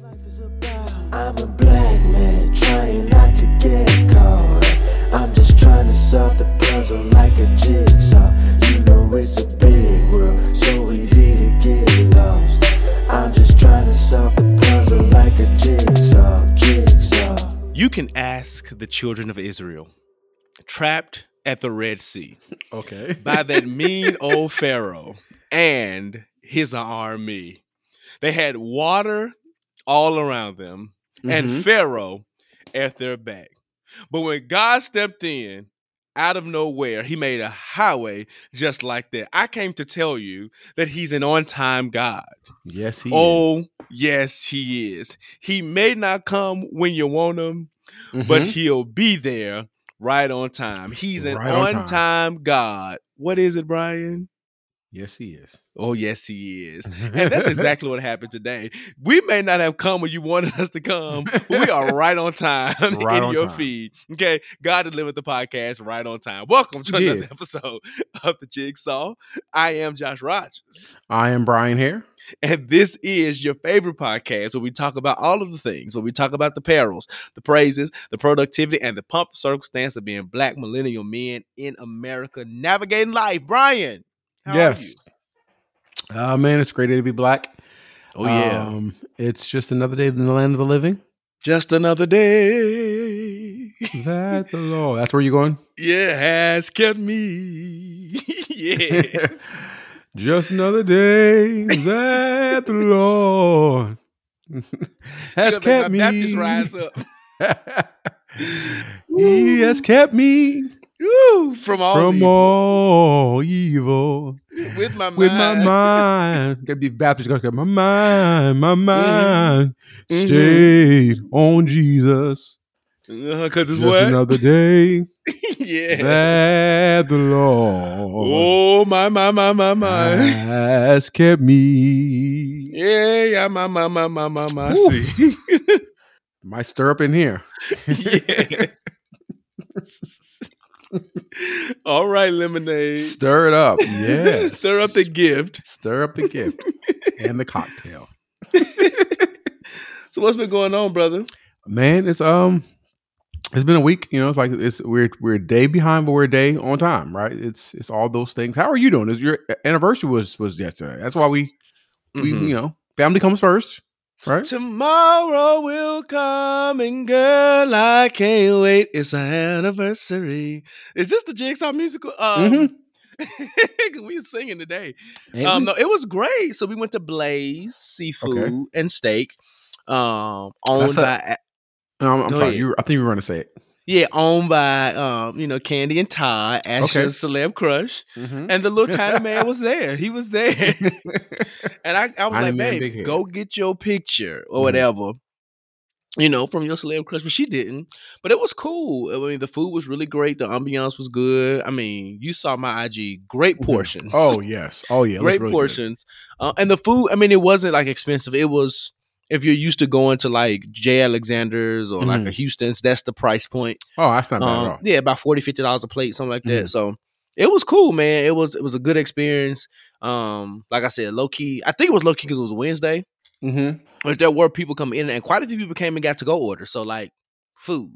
I'm a black man trying not to get caught. I'm just trying to solve the puzzle like a jigsaw. You know it's a big world, so easy to get lost. I'm just trying to solve the puzzle like a jigsaw, jigsaw. You can ask the children of Israel, trapped at the Red Sea Okay. by that mean old Pharaoh and his army. They had water all around them and Mhm. Pharaoh at their back. But when God stepped in, out of nowhere, he made a highway just like that. I came to tell you that he's an on time God. yes, he oh, is. yes, he is. He may not come when you want him, but Mhm. he'll be there right on time. He's an Right on time God. What is it, Bryan? Yes, he is. Oh, yes, he is. And that's exactly what happened today. We may not have come when you wanted us to come, but we are right on time Right in on your time. feed. Okay. God delivered the podcast right on time. Welcome to He another episode of The Jigsaw. I am Josh Rogers. I am Bryan here. And this is your favorite podcast where we talk about all of the things, where we talk about the perils, the praises, the productivity, and the pump circumstance of being black millennial men in America navigating life. Bryan, how yes. are you? Uh, man, it's great to be black. Oh, yeah. Um, it's just another day in the land of the living. Just another day. That the Lord. That's where you're going? yeah, has kept me. yeah. just another day that the Lord has kept me. Baptist rise up. he has kept me Woo, from all from evil. all evil. with my mind. With my mind, gotta be Baptist. Gotta get my mind, my mind Mhm. stayed on Jesus. Because it's Just what? another day yeah. that the Lord Oh my my my my my. has kept me. Yeah, yeah, my my my my my my. Woo. See. Might stir up in here. yeah. All right, lemonade. Stir it up. Yes. Stir up the gift. Stir up the gift and the cocktail. So what's been going on, brother? Man, it's um it's been a week, you know, it's like it's we're we're a day behind, but we're a day on time, right? It's it's all those things. How are you doing? Is your anniversary was was yesterday. That's why we we Mhm. you know, family comes first, right? Tomorrow will come and girl, I can't wait. It's our anniversary. Is this the Jigsaw musical? Um, we were singing today. Um, no, it was great. So we went to Blaze Seafood and Steak. Um, owned That's a- by No, I'm, I'm sorry. You, I think you were going to say it. Yeah, owned by um, you know, Kandi and Todd, Asher's Okay. celeb crush, and the little tiny man was there. He was there, and I, I was like, babe, go get your picture or Mhm. whatever. You know, from your celeb crush, but she didn't. But it was cool. I mean, the food was really great. The ambiance was good. I mean, you saw my IG. Great portions. Oh yes. Oh yeah. great really portions. Uh, and the food, I mean, it wasn't like expensive. It was if you're used to going to like J. Alexander's or like a Mhm. Houston's, that's the price point. Oh, that's not bad Um, at all. yeah, about 40 dollars a plate, something like that. Mhm. So it was cool, man. It was it was a good experience. Um, like I said, low key. I think it was low key because it was Wednesday. Mm-hmm. But there were people coming in, and quite a few people came and got to go order. So like food,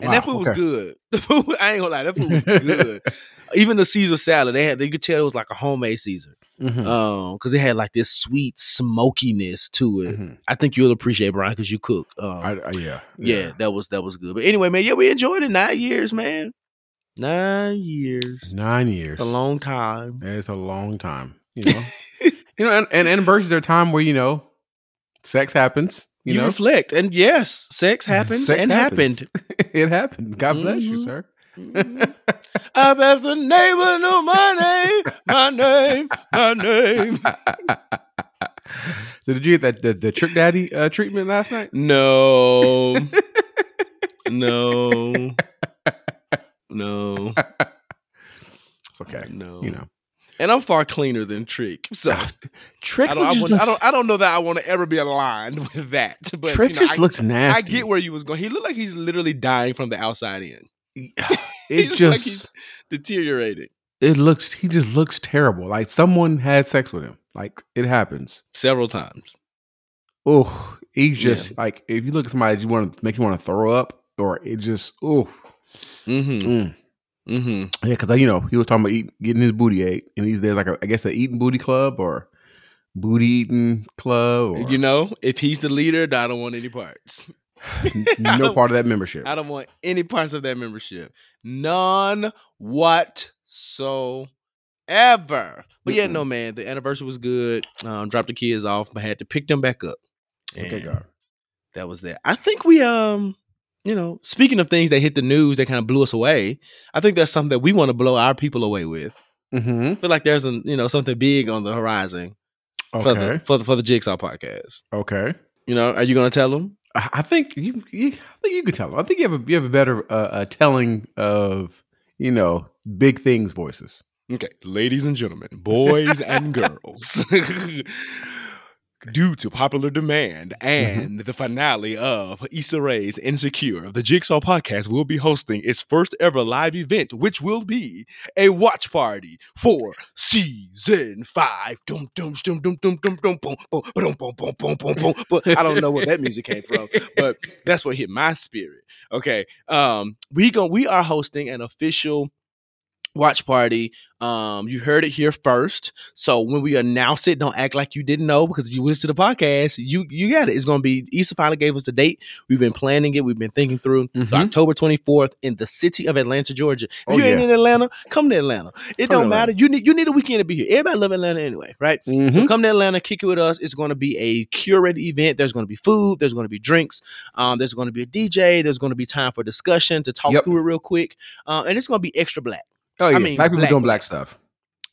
and that Wow, food was good. The food, I ain't gonna lie, that food was good. Even the Caesar salad, they had they could tell it was like a homemade Caesar. Mm-hmm. Um, because it had like this sweet smokiness to it. Mhm. I think you'll appreciate Bryan because you cook. Um, I, I, yeah. yeah, that was that was good. But anyway, man, yeah, we enjoyed it. Nine years, man. Nine years. Nine years. It's a long time. It's a long time. You know. you know, and, and anniversaries are a time where you know sex happens. You, You, know, reflect, and yes, sex happens Sex and happens. happened. it happened. God bless you, Mhm. sir. I bet the neighbor know my name, my name, my name. so did you get that the, the trick daddy uh, treatment last night? No, no, no, It's okay. no. You know, and I'm far cleaner than Trick, so trick I don't, I, looks, I don't, I don't know that I want to ever be aligned with that. But trick you know, just I, looks nasty. I get where you was going. He looked like he's literally dying from the outside in, it like just he's- deteriorating it looks he just looks terrible. Like someone had sex with him. Like it happens. several times. Oh, He's just like if you look at somebody, you want to make you want to throw up, or it just oh, Mm-hmm. mm. Mm-hmm. yeah, because you know he was talking about eat, getting his booty ate, and he's there's like a I guess a eating booty club or booty eating club, or You know, if he's the leader, I don't want any parts. no part of that membership. I don't want any parts of that membership. None whatsoever. But yeah, Mm-mm. no, man, the anniversary was good. Um, dropped the kids off, but had to pick them back up. Okay, God. That was that. I think we um, you know, speaking of things that hit the news that kind of blew us away, I think that's something that we want to blow our people away with. Mm-hmm. I feel like there's a you know something big on the horizon for the Okay. for the for the Jigsaw podcast. Okay. You know, are you gonna tell them? I think you, you. I think you could tell. 'em. I think you have a you have a better uh, uh, telling of you know big things voices. Okay, ladies and gentlemen, boys and girls. Due to popular demand and the finale of Issa Rae's Insecure, the Jigsaw podcast will be hosting its first ever live event, which will be a watch party for season five. Dum dum dum dum dum dum dum boom boom boom boom boom boom boom boom. But I don't know where that music came from, but that's what hit my spirit. Okay, um, we go. We are hosting an official watch party. Um, you heard it here first. So when we announce it, don't act like you didn't know because if you listen to the podcast, you you got it. It's gonna be Issa finally gave us the date. We've been planning it. We've been thinking through Mhm. So October 24th in the city of Atlanta, Georgia. If Oh, you ain't yeah. in Atlanta, come to Atlanta. It Come don't matter. You need you need a weekend to be here. Everybody love Atlanta anyway, right? Mm-hmm. So come to Atlanta, kick it with us. It's going to be a curated event. There's going to be food. There's going to be drinks. Um, there's going to be a DJ. There's going to be time for discussion to talk Yep. through it real quick. Uh, and it's going to be extra black. Oh yeah, mean, black people black- doing black stuff.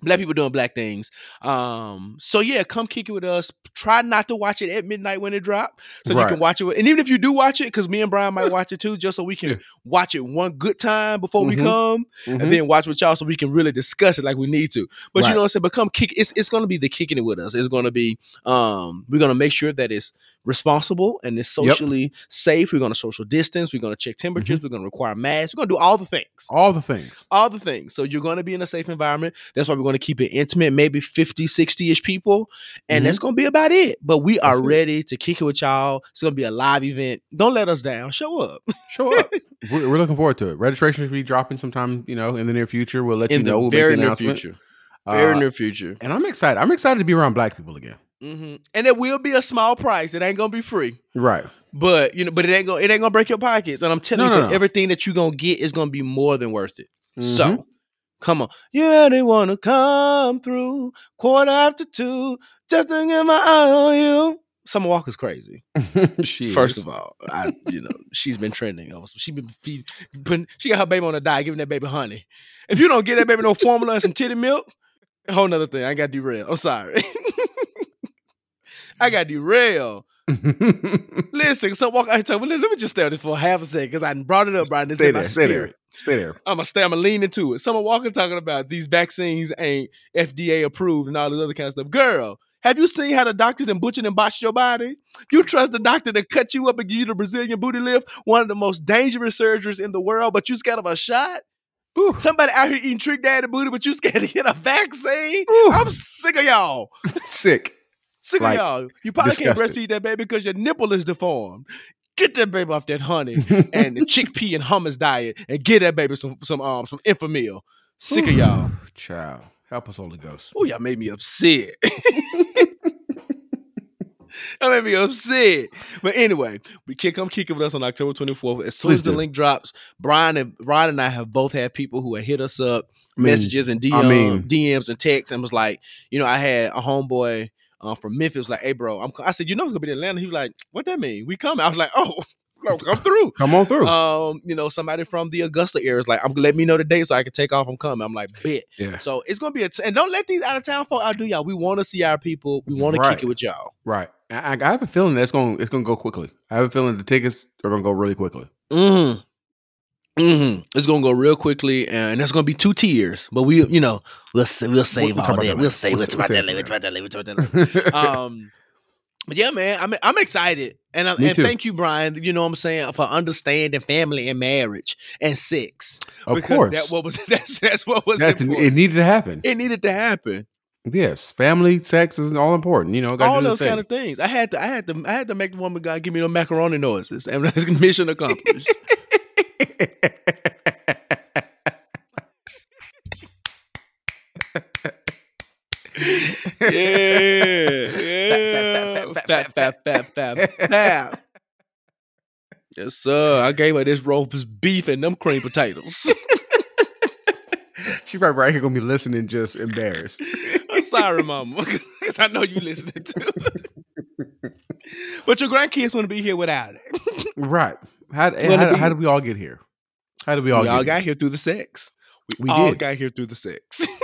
Black people doing black things. Um, so yeah, come kick it with us. Try not to watch it at midnight when it drop, so you can watch it. With, and even if you do watch it, because me and Bryan might watch it too, just so we can Yeah. watch it one good time before we Mhm. come, Mhm. and then watch with y'all so we can really discuss it like we need to. But you know what I'm saying? But come kick. It's it's gonna be the kicking it with us. It's gonna be um we're gonna make sure that it's responsible and it's Yep. socially safe. We're gonna social distance. We're gonna check temperatures. We're gonna require masks. We're gonna do all the things All the things. all the things. So you're going to be in a safe environment. That's why we're going to keep it intimate, maybe 50, 60 ish people. And that's going to be about it. But we are Mm-hmm. It. ready to kick it with y'all. It's going to be a live event. Don't let us down. Show up Show up. we're, we're looking forward to it. Registration will be dropping sometime, you know, in the near future. We'll let in you know. the We'll very the near future. Very Uh, near future. And I'm excited. I'm excited to be around black people again. hmm And it will be a small price. It ain't going to be free. Right. But you know, but it ain't gonna it ain't gonna break your pockets. And I'm telling No, you, no, no. everything that you're gonna get is gonna be more than worth it. Mhm. So come on. Yeah, they wanna come through quarter after two, just to get my eye on you. Summer Walker's crazy. she First is. of all, I you know she's been trending. Also, she been feed, putting, she got her baby on a diet, giving that baby honey. If you don't get that baby no formula and some titty milk, a whole nother thing. I got derailed. I'm sorry. I got derailed. Listen, so walk. I tell you, let me just stay on this for half a second because I brought it up, Bryan. It's stay in my there. Stay there. Stay there. I'm gonna stay. I'm gonna lean into it. Summer Walker talking about these vaccines ain't FDA approved and all this other kind of stuff. Girl, have you seen how the doctors and butchered and botched your body? You trust the doctor to cut you up and give you the Brazilian booty lift, one of the most dangerous surgeries in the world, but you scared of a shot? Ooh. Somebody out here eating trick daddy booty, but you scared to get a vaccine? Ooh. I'm sick of y'all. Sick. Sick Like, of y'all. You probably can't breastfeed that baby because your nipple is deformed. Get that baby off that honey and the chickpea and hummus diet and get that baby some some um some Enfamil. Sick of y'all. Child. Help us, Holy Ghost. Oh, y'all made me upset. that made me upset. But anyway, we kick come kicking with us on October 24th. As soon Please as the do. link drops, Bryan and Bryan and I have both had people who have hit us up, I mean, messages and DM, I mean- DMs and texts, and was like, you know, I had a homeboy uh, from Memphis like, hey, bro, I'm. I said, you know, it's gonna be in Atlanta. He was like, what that mean? We coming? I was like, oh, no, come through. Come on through. Um, you know, somebody from the Augusta area is like, I'm let me know the date so I can take off. I'm coming. I'm like, bet. yeah. So it's gonna be a t- and don't let these out of town folk outdo y'all. We want to see our people. We want to kick it with y'all. Right. I, I have a feeling that's going to It's to go quickly. I have a feeling the tickets are to go really quickly. Mm-hmm. Mm-hmm. It's gonna go real quickly, and there's gonna be two tiers. But we, you know, we'll we'll save we'll all that. We'll save. We'll talk about that later. We'll talk about that later. We'll talk about that later. um, but yeah, man, I'm I'm excited, and I, and too. thank you, Bryan. You know what I'm saying for understanding family and marriage and sex. of course. that what was that's that's what was that's important. it needed to happen. it needed to happen. Yes, family, sex is all important. You know, all those kind of things. I had to, I had to, I had to make the woman God give me the macaroni noises, and that's mission accomplished. yeah, fat, fat, fat, fat, fat. Yes, sir. I gave her this roast beef and them cream potatoes. She's probably right here gonna be listening, just embarrassed. I'm sorry, mama, because I know you listening too. but your grandkids want to be here without it. right? How, Wanna how, how did we all get here? How did we all? We all get got here? here through the sex. We all did. got here through the sex.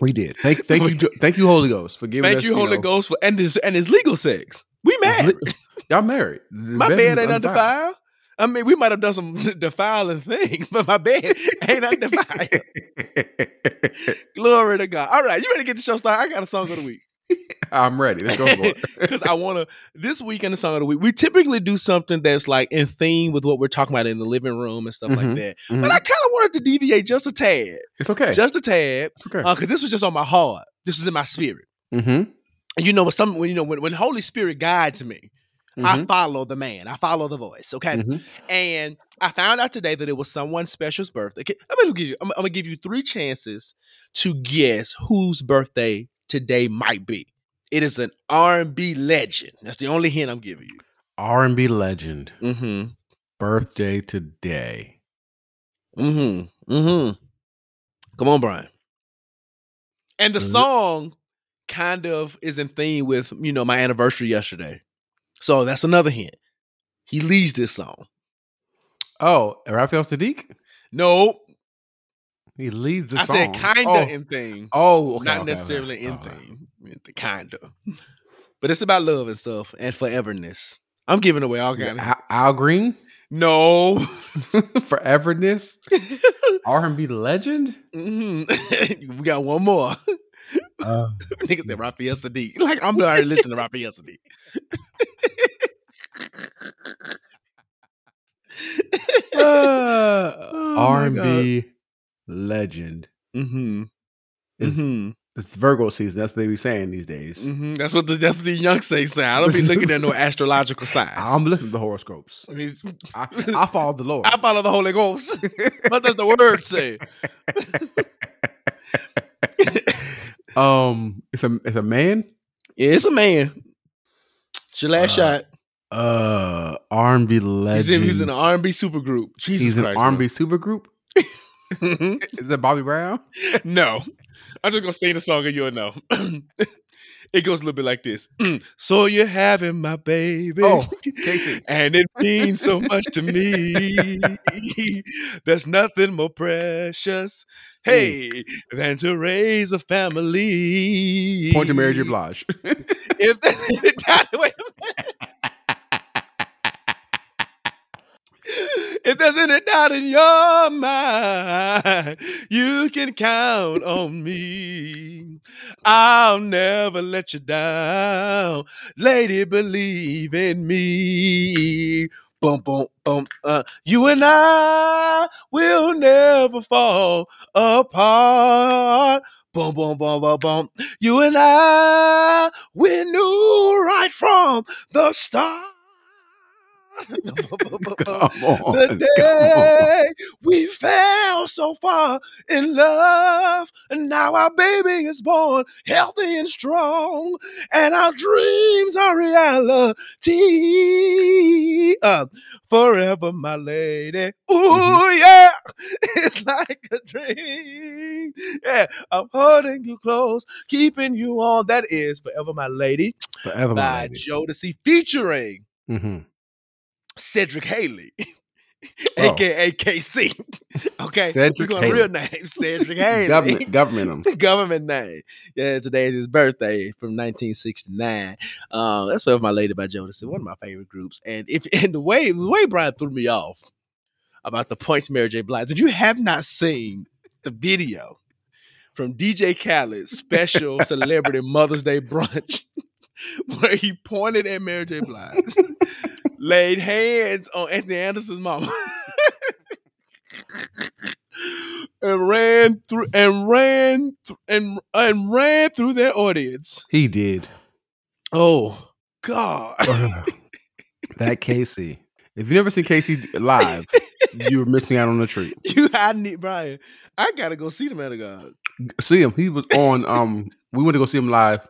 We did. Thank, thank you, thank you, Holy Ghost, for giving Thank us. you, Holy know, Ghost, for and this and his legal sex. We married. Y'all married. My bed ain't undefiled. I mean, we might have done some defiling things, but my bed ain't undefiled. Glory to God. All right, you ready to get the show started? I got a song of the week. I'm ready. Let's go for it. Because I want to, this week in the song of the week, we typically do something that's like in theme with what we're talking about in the living room and stuff like Mhm. that. Mhm. But I kind of wanted to deviate just a tad, It's okay. just a tad, it's okay. because this was just on my heart. This was in my spirit. mm-hmm. And you know, when some, when you know, when, when Holy Spirit guides me, I follow the man. I follow the voice. Okay. Mhm. And I found out today that it was someone's special's birthday. Okay, I'm gonna give you. I'm, I'm gonna give you three chances to guess whose birthday today might be. It is an R&B legend. That's the only hint I'm giving you. R&B legend Mm-hmm. birthday today. Mm-hmm. Mm-hmm. Come on, Bryan. And the Mhm. song kind of is in theme with you know my anniversary yesterday. So that's another hint. He leads this song. Oh, Raphael Saadiq. No, He leads the I song. said kinda Oh, in theme. oh okay, not okay, necessarily okay. in okay. theme, kinda. But it's about love and stuff and foreverness. I'm giving away all Yeah, kinds. Al, Al Green, no, foreverness, R&B legend. Mhm. we got one more. Uh, Niggas said Raphael Saadiq. Like I'm already listening to Raphael Saadiq. Oh my R&B legend. Mm-hmm. It's, Mm-hmm. it's Virgo season. That's what they be saying these days. Mm-hmm. That's what the that's what the young say. I don't be looking at no astrological signs. I'm looking at the horoscopes. I, mean, I, I follow the Lord. I follow the Holy Ghost. what does the word say? um, it's a it's a man. Yeah, it's a man. It's your last Uh, shot. Uh, R&B legend. He's in, he's in an R&B supergroup. Jesus He's an Christ, R&B supergroup. Bro. Mm-hmm. Is that Bobby Brown? no, I'm just gonna sing the song and you'll know. it goes a little bit like this. so you're having my baby. Oh, K-Ci. and it means so much to me. There's nothing more precious, hey, mm. than to raise a family. Point to Mary J. Blige. If wait a minute. If there's any doubt in your mind, you can count on me. I'll never let you down. Lady, believe in me. Boom, boom, boom. Uh, you and I will never fall apart. Boom, boom, boom, boom, boom. You and I, we knew right from the start. Come on. the on. day we fell so far in love, and now our baby is born healthy and strong, and our dreams are reality. Uh, forever, my lady. Ooh, yeah, it's like a dream. Yeah, I'm holding you close, keeping you on. That is forever, my lady Forever, my by lady. Jodeci featuring Mhm. Cedric Hailey, Oh. aka K-Ci. Okay, Cedric Hailey. real name Cedric Hailey. Government, government. Government name. Yeah, today is his birthday from 1969. Um, that's Forever My Lady by Jodeci, one of my favorite groups. And if and the way the way Bryan threw me off about the points Mary J. Blige, if you have not seen the video from DJ Khaled's special celebrity Mother's Day brunch, where he pointed at Mary J. Blige, laid hands on Anthony Anderson's mama. and ran through and ran th- and and ran through their audience. He did. Oh God! that K-Ci. If you've never seen K-Ci live, you were missing out on a treat. you, I need Bryan. I gotta go see the man of God. See him. He was on. Um, we went to go see him live.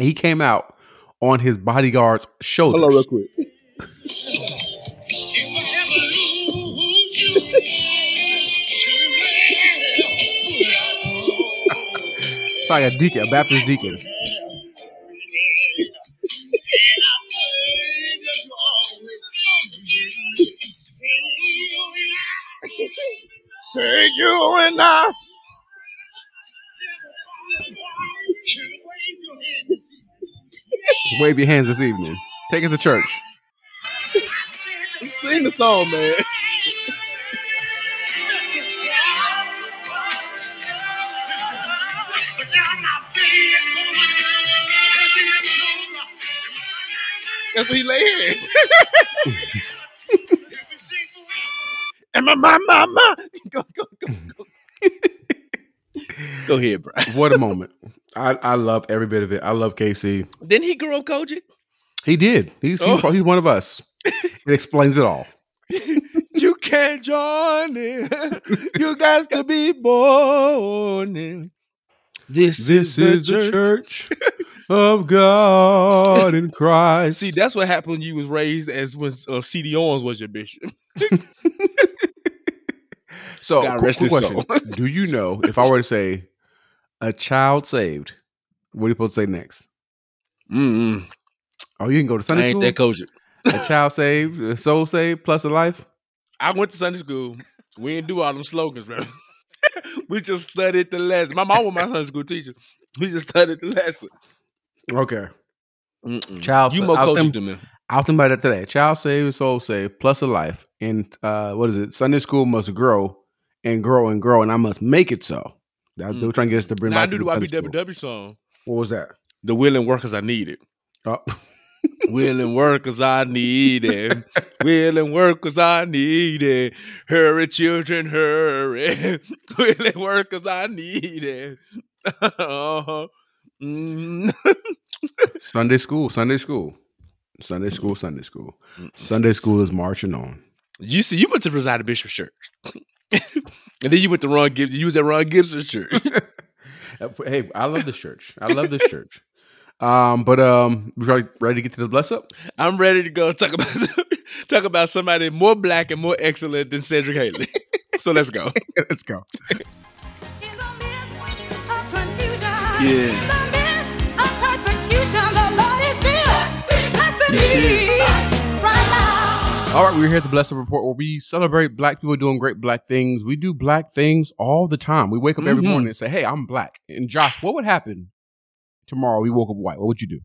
He came out on his bodyguard's shoulders. Hello, real quick. It's like a deacon, a Baptist deacon. Say you and I. Wave your hands this evening. Take us to church. Sing the song, man. That's what he lay and my my my my. Go go go go. go ahead, Bryan. What a moment. I, I love every bit of it. I love K-Ci. Didn't he grow up COGIC? He did. He's he's, Oh. he's one of us. It explains it all. You can't join in. You got to be born in. This, This is the church of God in Christ. See, that's what happened when you was raised as when uh, C.D. Owens was your bishop. So, God quick question. Do you know if I were to say a child saved? What are you supposed to say next? Mm-mm. Oh, you can go to I Sunday ain't school. that COGIC. a child saved, a soul saved, plus a life. I went to Sunday school. We didn't do all them slogans, bro. we just studied the lesson. My mom was my Sunday school teacher. We just studied the lesson. Okay. Mm-mm. Child you more I COGIC than me. I was thinking about that today. Child saved, soul saved, plus a life. And uh, what is it? Sunday school must grow and grow and grow, and I must make it so. They mm. were trying to get us to bring Now I knew the. YPWW song. What was that? The willing workers I needed. Oh. Willing workers I needed. Willing workers I needed. Hurry, children, hurry. Willing workers I needed. uh-huh. Mm. Sunday school, Sunday school, Sunday school, Sunday school. Mm, mm, Sunday school is marching on. You see, you went to preside Bishop's church. And then you went to Ron Gibbs. You was at Ron Gibson's church. Hey, I love this church. I love this church. Um, but um, we ready, ready to get to the bless up? I'm ready to go talk about talk about somebody more black and more excellent than Cedric Hailey. so let's go. Let's go. Yeah. All right, we're here at the Blessed Report where we celebrate black people doing great black things. We do black things all the time. We wake up every Mhm. morning and say, Hey, I'm black. And Josh, what would happen tomorrow we woke up white? What would you do?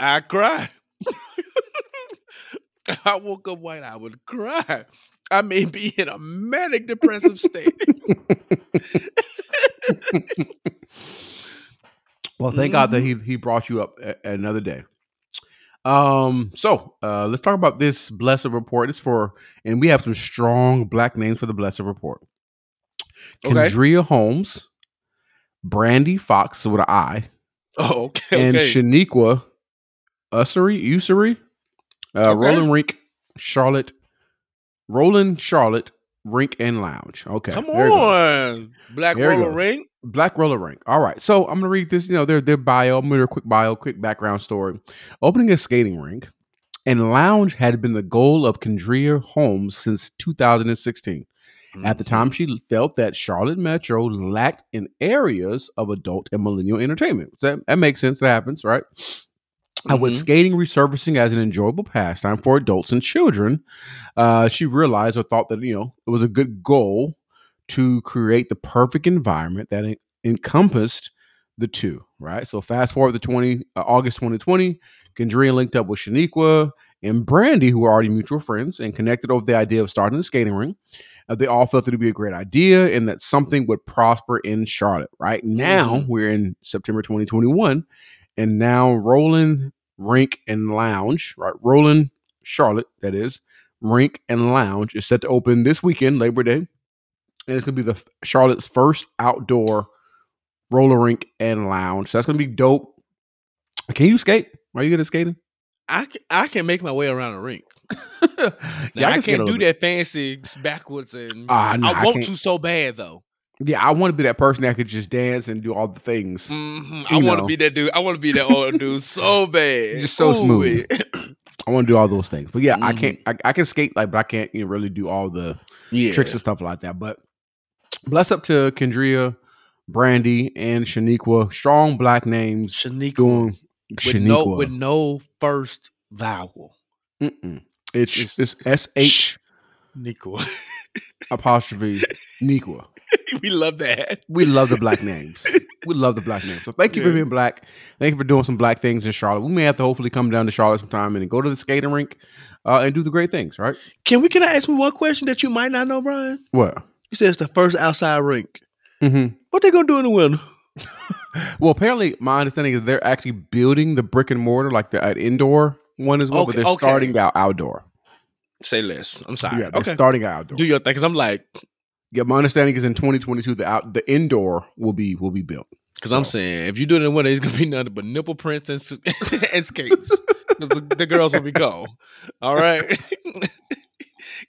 I cry. I woke up white. I would cry. I may be in a manic depressive state. Well, thank God that he he brought you up a- another day. Um, so uh let's talk about this blessed report. It's for and we have some strong black names for the blessed report. Okay. Kendria Holmes, Brandi Fox with an I, Oh, okay. and okay. Sh'niqua Ussery, Usury, uh, Okay. Rollin Rink, Charlotte, Rollin Charlotte, Rink and Lounge. Okay, Come there you go. on. Black roller ring. Black Roller Rink. All right. So I'm gonna read this, you know, their their bio. I'm gonna a quick bio, quick background story. Opening a skating rink and lounge had been the goal of Kendria Holmes since 2016. At the Mm-hmm. time, she felt that Charlotte Metro lacked in areas of adult and millennial entertainment. That, that makes sense. That happens, right? And with skating resurfacing as an enjoyable pastime for adults and children, uh, she realized or thought that you know it was a good goal to create the perfect environment that en- encompassed the two. Right. So fast forward to twenty uh, August 2020, Kendria linked up with Sh'niqua and Brandi, who were already mutual friends, and connected over the idea of starting a skating ring. Uh, they all felt it would be a great idea and that something would prosper in Charlotte. Right now, Mhm. we're in September 2021, and now Rollin Rink and Lounge, right? Rollin Charlotte, that is, Rink and Lounge is set to open this weekend, Labor Day, and it's gonna be the Charlotte's first outdoor roller rink and lounge. So that's gonna be dope. Can you skate? Are you good at skating? I can, I can make my way around a rink. yeah, Now, I, can can't do bit. that fancy backwards and Ah, nah, I I want can't. to so bad though. Yeah, I want to be that person that could just dance and do all the things. Mhm. I want to be that dude. I want to be that old dude so bad. Just so smooth. Ooh-wee. I want to do all those things. But yeah, I Mhm. can't. I, I can skate like, but I can't you know, really do all the yeah. tricks and stuff like that. But bless up to Kendria, Brandi, and Sh'niqua. Strong black names Sh'niqua doing with Sh'niqua. no with no first vowel. Mm-mm. It's It's- S H Niqua. apostrophe Niqua. we love that. We love the black names. We love the black names. So thank you for being black. Thank you for doing some black things in Charlotte. We may have to hopefully come down to Charlotte sometime and go to the skating rink uh, and do the great things, right? Can we can I ask you one question that you might not know, Bryan? What? You said it's the first outside rink. Mm-hmm. What they gonna do in the winter? Well, apparently, my understanding is they're actually building the brick and mortar, like the uh, indoor one as well, but they're okay. starting out outdoor. Say less. I'm sorry. Yeah, they're okay. starting out outdoor. Do your thing, cause I'm like, yeah, my understanding is in 2022 the out the indoor will be will be built. cause I'm saying if you do it in the winter, it's gonna be nothing but nipple prints and and skates. Cause the, the girls will be cold. All right.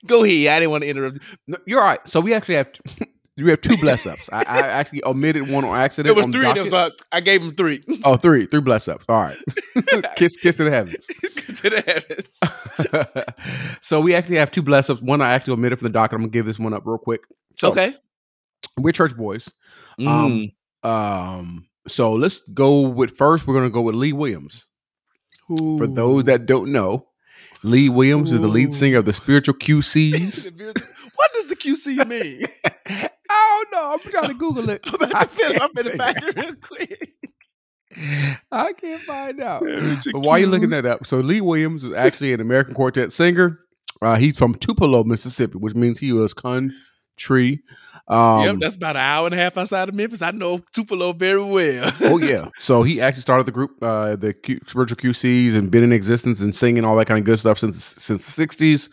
Go ahead. I didn't want to interrupt. No, you're all right. So we actually have we have two bless ups. I, I actually omitted one on accident. There was three. There was like, I gave him three. oh, three, three bless ups. All right, kiss kiss to the heavens. to the heavens. so we actually have two bless ups. One I actually omitted from the docket. I'm gonna give this one up real quick. So okay. we're church boys. Mm. Um, Um, so let's go with first. We're gonna go with Lee Williams. For those that don't know, Lee Williams is the lead singer of the Spiritual QCs. what does the QC mean? I don't know. I'm trying to Google it. I'm finish- I'm gonna find it real quick. I can't find out. But while you're looking that up, so Lee Williams is actually an American quartet singer. Uh, he's from Tupelo, Mississippi, which means he was country. Um, yep, that's about an hour and a half outside of Memphis. I know Tupelo very well. oh yeah. So he actually started the group, uh, the Q, Spiritual QCs, and been in existence and singing all that kind of good stuff since since the '60s.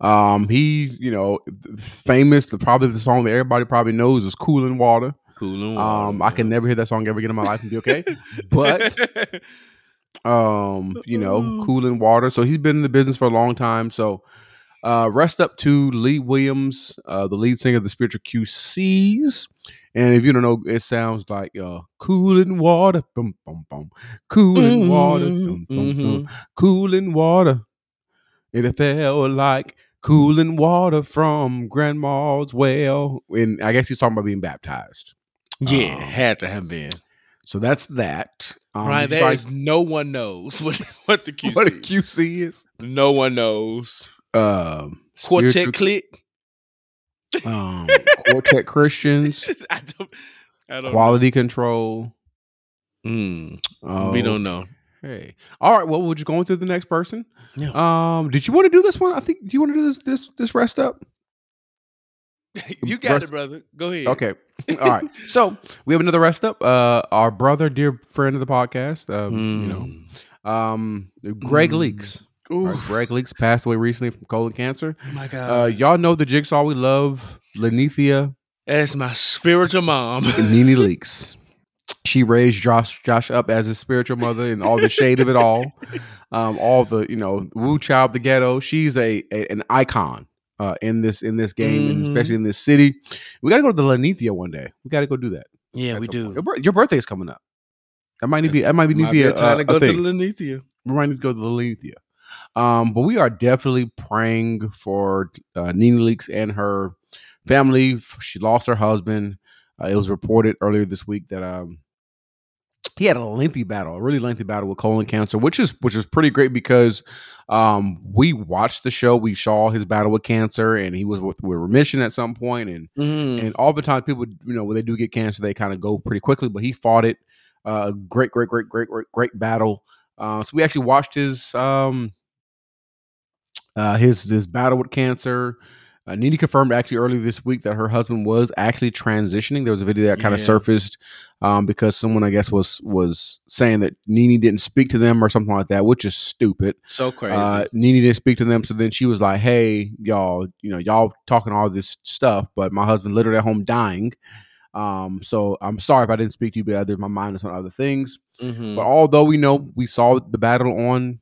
Um, he, you know, famous. The probably the song that everybody probably knows is "Cool "Cooling Water." cool Um, I can never hear that song ever again in my life and be okay. But um, you know, Ooh. cooling water. So he's been in the business for a long time. So uh rest up to Lee Williams, uh, the lead singer of the Spiritual QCs. And if you don't know, it sounds like uh cooling water, boom, boom, boom, cooling water, dum, dum, dum, cooling water. It felt like cooling water from grandma's well. And I guess he's talking about being baptized. yeah, Um, had to have been. So that's that. Um, Right, there is no one knows what what the QC. what a QC is. no one knows. Um, Quartet click. um, quartet Christians, I don't. I don't. quality control. Mm, Oh, we don't know. Hey, all right. Well, we're just going through the next person. Yeah. Um, did you want to do this one? I think. Do you want to do this this this rest up? you got Rest- it, brother. Go ahead. Okay. All right. So we have another rest up. Uh, our brother, dear friend of the podcast. Um, you know, um, Greg Mm. Leakes. Right, Gregg Leakes passed away recently from colon cancer. oh my God. Uh, y'all know the jigsaw we love, Linnethia As my spiritual mom. Nene Leakes. She raised Josh Josh up as his spiritual mother and all the shade of it all. Um, all the you know, Wu Child the ghetto. She's a, a an icon uh in this in this game and Mhm. especially in this city. We gotta go to the Linnethia one day. We gotta go do that. yeah, we do. Your, your birthday is coming up. That might need be that might need to Might be be a, a, time to go to the Linnethia. we might need to go to the Linnethia. Um, but we are definitely praying for uh, Nene Leakes and her family. She lost her husband. Uh, it was reported earlier this week that um, he had a lengthy battle, a really lengthy battle with colon cancer, which is which is pretty great because um, we watched the show. We saw his battle with cancer, and he was with, with remission at some point, and Mm. and all the time people you know when they do get cancer they kind of go pretty quickly but he fought it uh great great great great great great battle uh so we actually watched his um uh his his battle with cancer Uh, Nene confirmed actually earlier this week that her husband was actually transitioning. There was a video that kind of Yeah. surfaced um, because someone, I guess, was was saying that Nene didn't speak to them or something like that, which is stupid. So crazy. Uh, Nene didn't speak to them, so then she was like, "Hey, y'all, you know, y'all talking all this stuff, but my husband literally at home dying. Um, so I'm sorry if I didn't speak to you, but other my mind is on other things. Mhm. But although we know we saw the battle on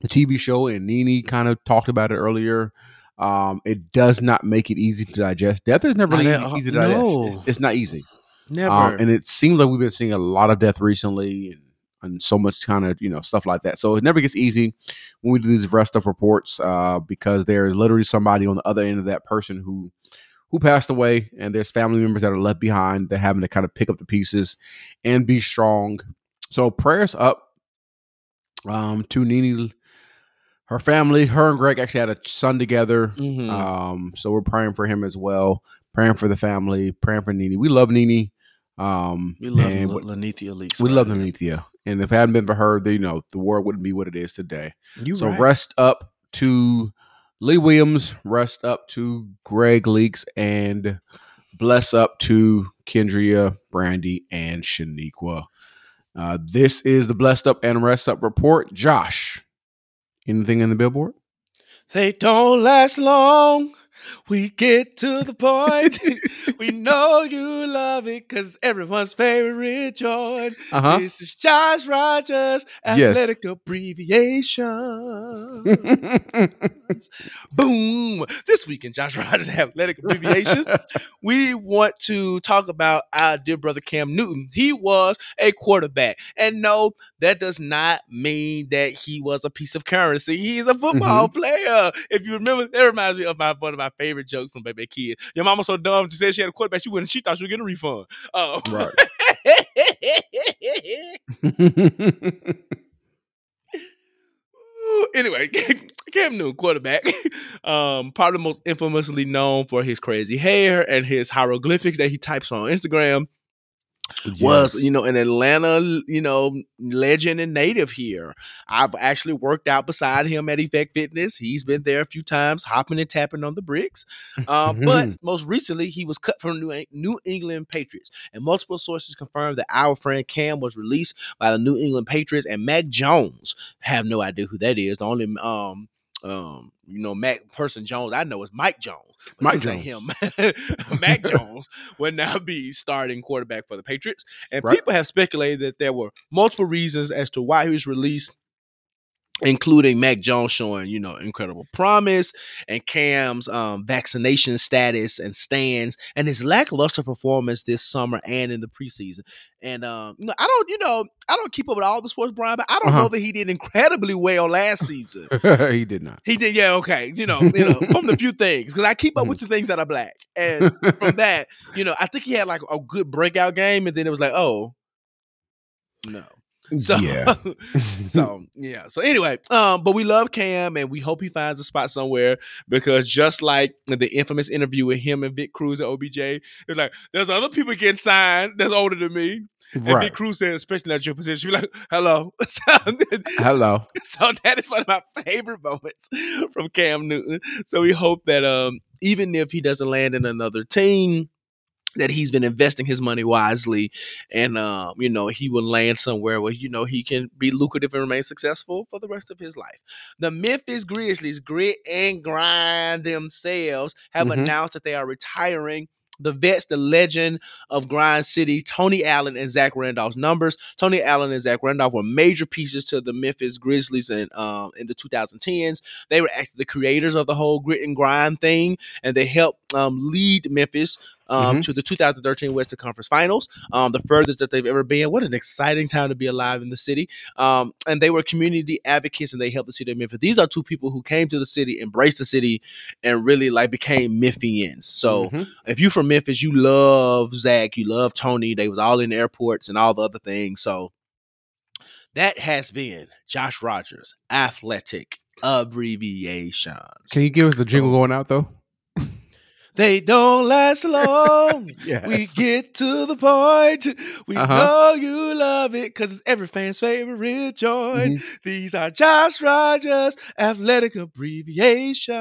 the TV show and Nene kind of talked about it earlier, um, it does not make it easy to digest. Death is never really Not easy to digest. No. It's, it's not easy. Never. Um, and it seems like we've been seeing a lot of death recently and, and so much kind of, you know, stuff like that. So it never gets easy when we do these rest of reports uh, because there is literally somebody on the other end of that person who who passed away and there's family members that are left behind that having to kind of pick up the pieces and be strong. So prayers up um, to Nene, her family. Her and Greg actually had a son together. Mhm. Um, so we're praying for him as well, praying for the family, praying for Nene. We love Nene. Um, we love and L- Linnethia Leakes. we right love. Linnethia. And if it hadn't been for her, then, you know, the world wouldn't be what it is today. You so right. rest up to Lee Williams, rest up to Gregg Leakes, and bless up to Kendria, Brandi, and Sh'niqua. Uh, this is the Blessed Up and Rest Up report. Josh, anything in the billboard? They don't last long. We get to the point. we know you love it because everyone's favorite Jordan. Uh huh. This is Josh Rogers, Yes. athletic abbreviation. Boom. This week in Josh Rogers Athletic Abbreviations, we want to talk about our dear brother Cam Newton. He was a quarterback. And no, that does not mean that he was a piece of currency. He's a football player. If you remember, that reminds me of my one of my favorite jokes from Baby Kid. Your mama so dumb she said she had a quarterback, she wouldn't she thought she was getting a refund. Uh, Right. anyway, Cam Newton, quarterback, um, probably most infamously known for his crazy hair and his hieroglyphics that he types on Instagram, was you know an Atlanta you know legend and native here. I've actually worked out beside him at Effect Fitness. He's been there a few times, hopping and tapping on the bricks. Um, but most recently, he was cut from New, New England Patriots, and multiple sources confirmed that our friend Cam was released by the New England Patriots. And Mac Jones, have no idea who that is. The only um um you know Mac person Jones I know is Mike Jones. Mike ain't him. Mac Jones would now be starting quarterback for the Patriots. And Right. people have speculated that there were multiple reasons as to why he was released, including Mac Jones showing, you know, incredible promise and Cam's um, vaccination status and stands and his lackluster performance this summer and in the preseason. And um, you know, I don't, you know, I don't keep up with all the sports, Bryan, but I don't Uh-huh. know that he did incredibly well last season. he did not. He did, yeah, okay. You know, you know, from the few things because I keep up with the things that are black, and from that, you know, I think he had like a good breakout game, and then it was like, oh, no. So, yeah. so yeah. So anyway, um, but we love Cam, and we hope he finds a spot somewhere because just like the infamous interview with him and Vic Cruz at OBJ, it's like there's other people getting signed that's older than me, and Vic. Cruz said, especially at your position, be like, hello. so, Hello. so that is one of my favorite moments from Cam Newton. So we hope that um, even if he doesn't land in another team, that he's been investing his money wisely, and um, you know he will land somewhere where you know he can be lucrative and remain successful for the rest of his life. The Memphis Grizzlies, grit and grind themselves, have Mhm. announced that they are retiring. The vets, the legend of Grind City, Tony Allen and Zach Randolph's numbers. Tony Allen and Zach Randolph were major pieces to the Memphis Grizzlies in um, in the 2010s. They were actually the creators of the whole grit and grind thing, and they helped um, lead Memphis um, Mhm. to the 2013 Western Conference Finals, um, the furthest that they've ever been. What an exciting time to be alive in the city! Um, and they were community advocates, and they helped the city of Memphis. These are two people who came to the city, embraced the city, and really like became Memphians. So Mhm. if you're from Memphis, you love Zach, you love Tony. They was all in airports and all the other things. So that has been Josh Rogers, athletic abbreviations. Can you give us the jingle going out though? They don't last long. Yes. We get to the point. We Uh-huh. know you love it because it's every fan's favorite joint. Mhm. These are Josh Rogers athletic abbreviations.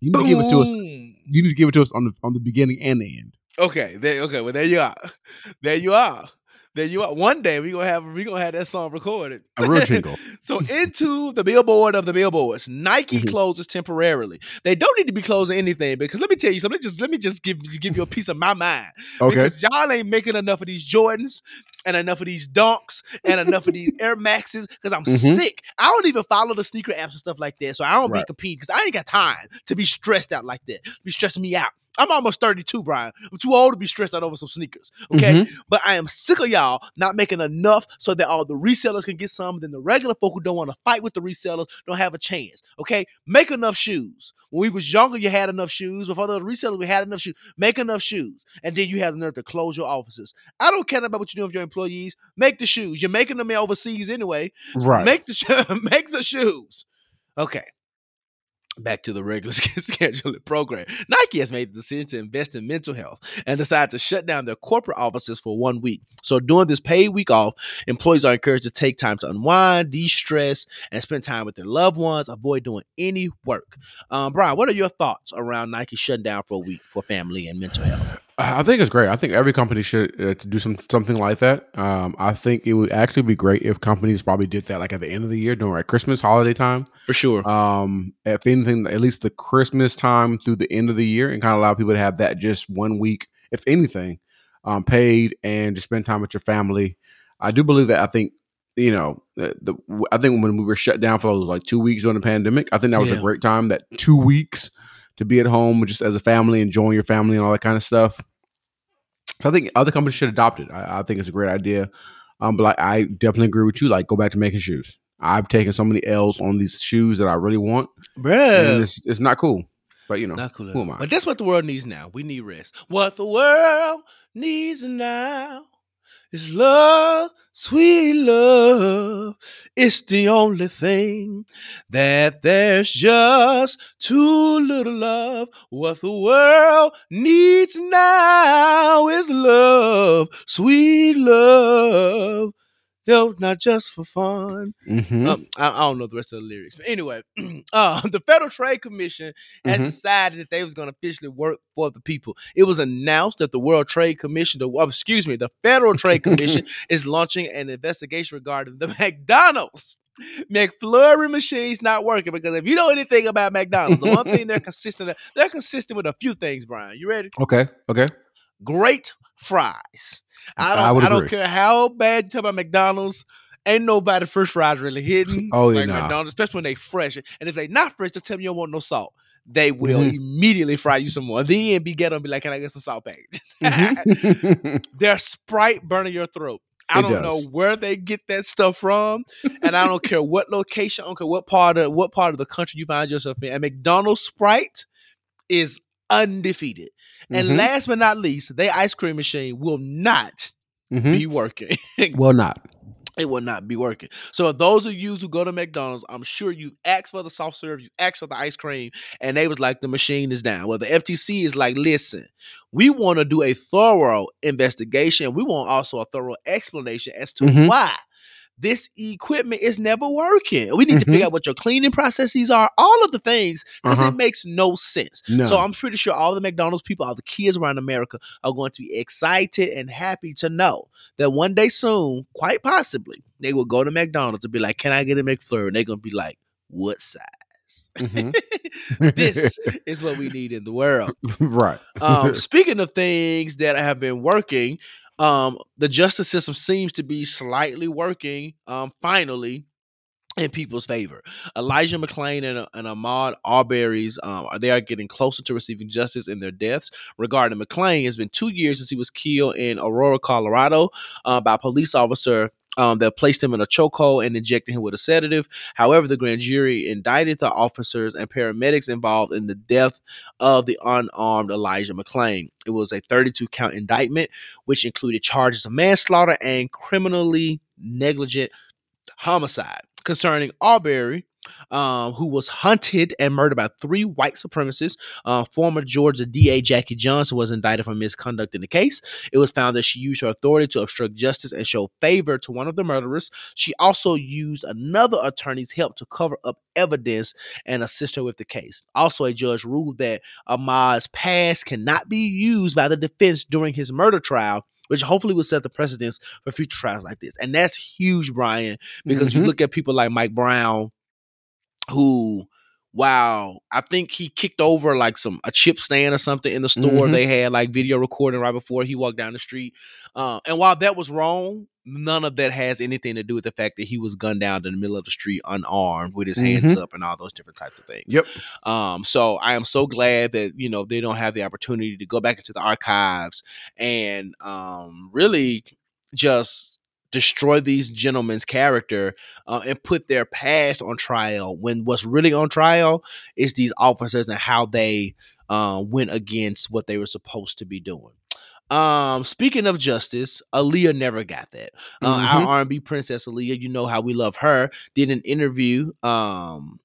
You need to give it to us. You need to give it to us on the on the beginning and the end. Okay, there, okay, well there you are. There you are. There you are. One day we gonna have we gonna have that song recorded. A real jingle. So into the billboard of the billboards, Nike Mhm. closes temporarily. They don't need to be closing anything because let me tell you something. Just let me just give give you a piece of my mind. Okay. Because y'all ain't making enough of these Jordans and enough of these Dunks and enough of these Air Maxes because I'm Mhm. sick. I don't even follow the sneaker apps and stuff like that. So I don't be competing because I ain't got time to be stressed out like that. Be stressing me out. I'm almost 32, Bryan. I'm too old to be stressed out over some sneakers. Okay. Mhm. But I am sick of y'all not making enough so that all the resellers can get some. Then the regular folk who don't want to fight with the resellers don't have a chance. Okay, make enough shoes. When we was younger, you had enough shoes. Before the resellers, we had enough shoes. Make enough shoes, and then you have the nerve to close your offices. I don't care about what you do with your employees. Make the shoes. You're making them overseas anyway. Right. Make the sh- make the shoes. Okay. Back to the regular scheduling program. Nike has made the decision to invest in mental health and decided to shut down their corporate offices for one week. So during this paid week off, employees are encouraged to take time to unwind, de-stress, and spend time with their loved ones. Avoid doing any work. Um, Bryan, what are your thoughts around Nike shutting down for a week for family and mental health? I think it's great. I think every company should uh, do some something like that. Um, I think it would actually be great if companies probably did that like at the end of the year during like Christmas holiday time. For sure. Um, if anything, at least the Christmas time through the end of the year, and kind of allow people to have that just one week, if anything, um, paid and just spend time with your family. I do believe that. I think you know the, the I think when we were shut down for those like two weeks during the pandemic, I think that was Yeah. a great time. That two weeks to be at home just as a family, enjoying your family and all that kind of stuff. So I think other companies should adopt it. I, I think it's a great idea. Um, but like, I definitely agree with you. Like, go back to making shoes. I've taken so many L's on these shoes that I really want, and Bruh. it's it's not cool. But you know, Not cool. who am I? But that's what the world needs now. We need rest. What the world needs now is love, sweet love. It's the only thing that there's just too little of. What the world needs now is love, sweet love. No, not just for fun. Mhm. Um, I, I don't know the rest of the lyrics, but anyway, uh, the Federal Trade Commission has Mhm. decided that they was going to officially work for the people. It was announced that the World Trade Commission, the uh, excuse me, the Federal Trade Commission is launching an investigation regarding the McDonald's. McFlurry machines not working because if you know anything about McDonald's, the one thing they're consistent they're consistent with a few things, Bryan. You ready? okay, okay. Great fries. I I don't would I, don't agree. care how bad you talk about McDonald's. Ain't nobody first fries really hitting. Oh, yeah, like nah. McDonald's, especially when they fresh. And if they not fresh, just tell me you don't want no salt. They will Mhm. immediately fry you some more. Then be get them be like, can I get some salt packages? Mhm. Their Sprite burning your throat. I It don't know where they get that stuff from, and I don't care what location, I don't care what part of what part of the country you find yourself in. And McDonald's Sprite is undefeated. And Mhm. last but not least, their ice cream machine will not Mhm. be working. will not. it will not be working. So those of you who go to McDonald's, I'm sure you asked for the soft serve, you asked for the ice cream, and they was like, the machine is down. Well, the FTC is like, listen, we want to do a thorough investigation. We want also a thorough explanation as to Mhm. why this equipment is never working. We need to Mhm. figure out what your cleaning processes are, all of the things, because Uh-huh. it makes no sense. No. So I'm pretty sure all the McDonald's people, all the kids around America are going to be excited and happy to know that one day soon, quite possibly, they will go to McDonald's and be like, Can I get a McFlurry? And they're gonna be like, What size? Mhm. this is what we need in the world. right. Um, speaking of things that have been working, um, the justice system seems to be slightly working, um, finally, in people's favor. Elijah McClain and, and Ahmaud Arbery's um, they are getting closer to receiving justice in their deaths. Regarding McClain, it's been two years since he was killed in Aurora, Colorado, uh, by police officer. Um, that placed him in a chokehold and injected him with a sedative. However, the grand jury indicted the officers and paramedics involved in the death of the unarmed Elijah McClain. It was a 32 count indictment, which included charges of manslaughter and criminally negligent homicide. Concerning Arbery, um, who was hunted and murdered by three white supremacists. Uh, former Georgia DA Jackie Johnson was indicted for misconduct in the case. It was found that she used her authority to obstruct justice and show favor to one of the murderers. She also used another attorney's help to cover up evidence and assist her with the case. Also, a judge ruled that Ahmaud's past cannot be used by the defense during his murder trial. Which hopefully will set the precedence for future trials like this. And that's huge, Bryan, because you Mhm. look at people like Mike Brown, who wow i think he kicked over like some a chip stand or something in the store Mhm. they had like video recording right before he walked down the street uh, and while that was wrong none of that has anything to do with the fact that he was gunned down in the middle of the street unarmed with his hands up and all those different types of things Yep. um, so I am so glad that you know they don't have the opportunity to go back into the archives and um, really just destroy these gentlemen's character uh, and put their past on trial when what's really on trial is these officers and how they uh, went against what they were supposed to be doing. Um, speaking of justice, Aaliyah never got that. Uh, Mhm. Our R&B princess Aaliyah, you know how we love her, did an interview um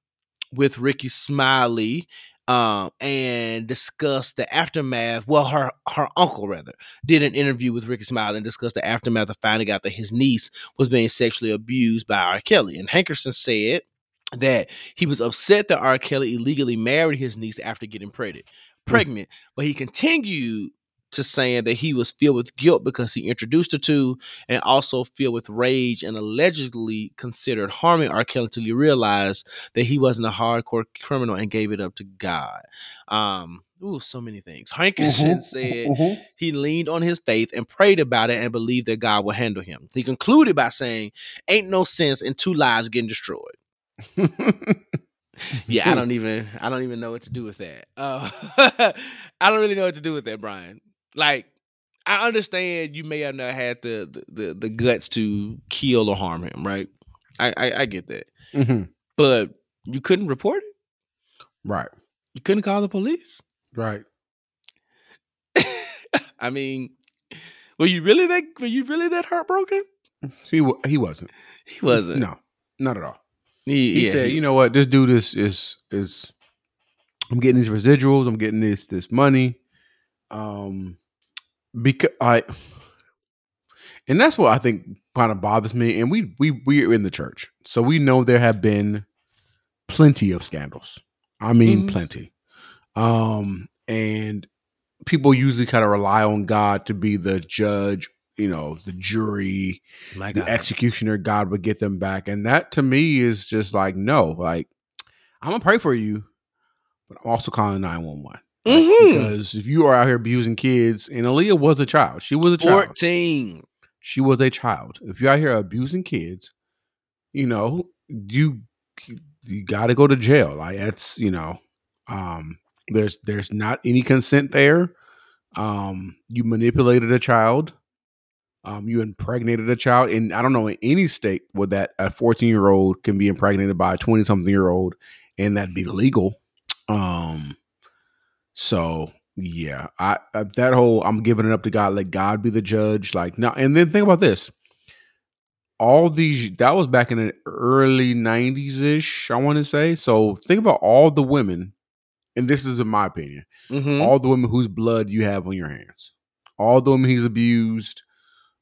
with Rickey Smiley um and discussed the aftermath. Well, her her uncle rather did an interview with Rickey Smiley and discussed the aftermath of finding out that his niece was being sexually abused by R. Kelly. And Hankerson said that he was upset that R. Kelly illegally married his niece after getting pregnant. Pregnant, but he continued to saying that he was filled with guilt because he introduced her to and also filled with rage and allegedly considered harming R. Kelly until he realized that he wasn't a hardcore criminal and gave it up to God. Um, ooh, so many things. Hankerson Mhm. said Mhm. he leaned on his faith and prayed about it and believed that God would handle him. He concluded by saying, Ain't no sense in two lives getting destroyed. Yeah, I don't even I don't even know what to do with that. Uh, I don't really know what to do with that, Bryan. Like, I understand you may have not had the the, the, the guts to kill or harm him, right? I, I I get that. Mhm. But you couldn't report it? Right. You couldn't call the police? Right. I mean, were you really that were you really that heartbroken? He he wasn't. He wasn't. No, not at all. He, He yeah, said, he- "You know what? This dude is is is. I'm getting these residuals. I'm getting this this money. Um, because I, and that's what I think kind of bothers me. And we we we are in the church, so we know there have been plenty of scandals. I mean, Mhm. plenty. Um, and people usually kind of rely on God to be the judge. You know, the jury, the executioner, God would get them back. And that to me is just like, no, like, I'm gonna pray for you, but I'm also calling 911. Mhm. Because if you are out here abusing kids, and Aaliyah was a child, she was a child. 14. She was a child. If you're out here abusing kids, you know, you you gotta go to jail. Like that's, you know, um, there's there's not any consent there. Um, you manipulated a child. Um, you impregnated a child, and I don't know in any state where that a 14 year old can be impregnated by a 20 something year old, and that'd be legal. Um, so yeah, I, I that whole I'm giving it up to God, let God be the judge. Like now, and then think about this. All these that was back in the early 90s ish, I want to say. So think about all the women, and this is in my opinion Mhm. all the women whose blood you have on your hands, all the women he's abused,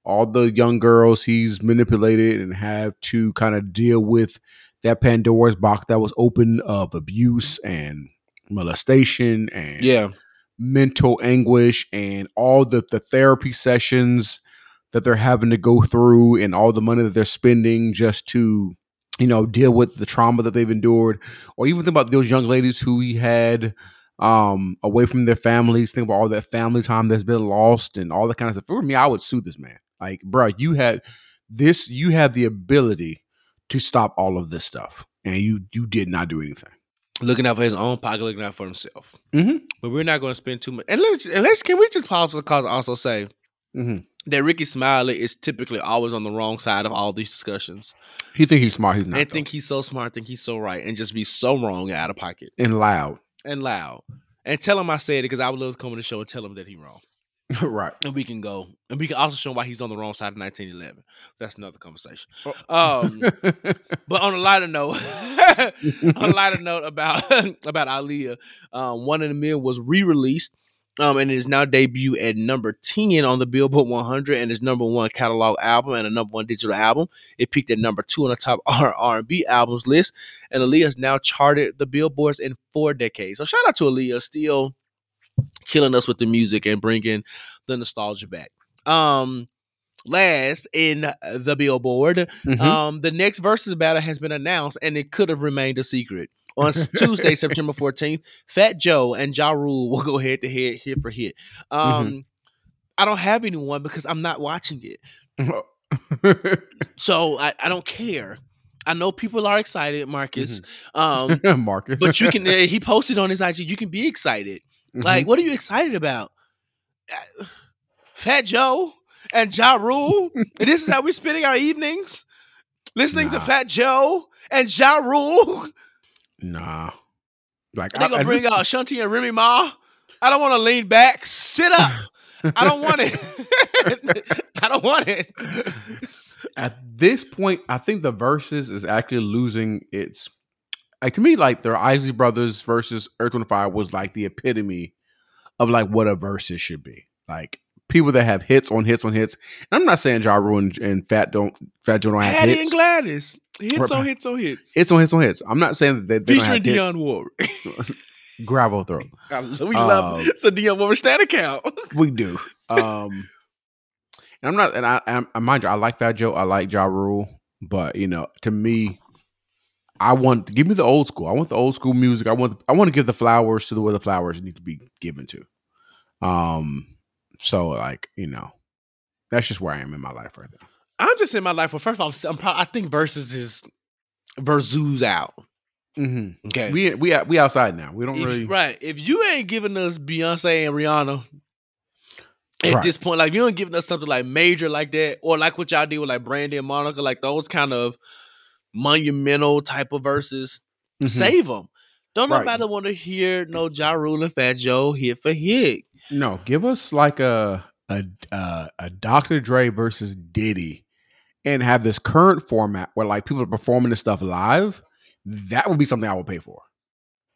all the young girls he's manipulated and have to kind of deal with that Pandora's box that was open of abuse and molestation and Yeah. mental anguish and all the, the therapy sessions that they're having to go through and all the money that they're spending just to you know deal with the trauma that they've endured or even think about those young ladies who he had um away from their families think about all that family time that's been lost and all that kind of stuff. For me i would sue this man. Like bro you had this you had the ability to stop all of this stuff and you you did not do anything Looking out for his own pocket, looking out for himself. Mhm. But we're not going to spend too much. And let's, and let's can we just pause the cause also say Mhm. that Rickey Smiley is typically always on the wrong side of all these discussions. he think he's smart he's not and though. think he's so smart, think he's so right, and just be so wrong out of pocket and loud and loud. And tell him I said it because I would love to come on the show and tell him that he's wrong. right And we can go. And we can also show why he's on the wrong side of 1911. That's another conversation. Oh. Um, but on a lighter note, a lighter note about about Aaliyah, um, One in a Million was re-released, um, and it is now debut at number ten on the Billboard 100 and its number one catalog album and a number one digital album. It peaked at number two on the top R and B albums list, and Aaliyah has now charted the Billboards in four decades. So shout out to Aaliyah, still killing us with the music and bringing the nostalgia back. Um, last in the Billboard, Mhm. um, the next versus battle has been announced, and it could have remained a secret. On Tuesday, September 14th, Fat Joe and Ja Rule will go head to head, hit for hit. Um, I don't have anyone because I'm not watching it, so I, I don't care. I know people are excited, Marcus. Um, Marcus. but you can. uh, he posted on his IG. You can be excited. Mhm. Like, what are you excited about? Uh, Fat Joe and Ja Rule. and this is how we're spending our evenings, listening to Fat Joe and Ja Rule. nah. Like They gonna I bring just- out Shanti and Remy Ma. I don't want to lean back. Sit up. I don't want it. I don't want it. at this point, I think the verses is actually losing its. Like to me, like the Isley Brothers versus Earth Wind Fire was like the epitome of like what a versus should be. Like people that have hits on hits on hits. And I'm not saying Ja Rule and, and Fat don't Fat Joe don't have Hattie hits. and Gladys. Hits on hits on hits. Hits on hits on hits. I'm not saying that they, they don't have Dionne. Warwick. Gravel throat. I lo- we love Um, so Dionne Warwick stand account. We do. Um, and I'm not, and I, I mind you, I like Fat Joe, I like Ja Rule, but you know, to me, I want give me the old school. I want the old school music. I want, I want to give the flowers to the where the flowers need to be given to. Um, so like you know, that's just where I am in my life right now. I'm just in my life. Well, first of all, I'm, I'm proud, I think versus is versus out. Mm-hmm. Okay, We we we outside now. We don't If- really. right. If you ain't giving us Beyonce and Rihanna at Right. this point, like you ain't giving us something like major like that, or like what y'all did with like Brandy and Monica, like those kind of monumental type of verses, Mhm. save them. Don't Right. nobody want to hear no Ja Rule and Fat Joe hit for hit. No, give us like a a a, a Dr. Dre versus Diddy, and have this current format where like people are performing this stuff live. That would be something I would pay for.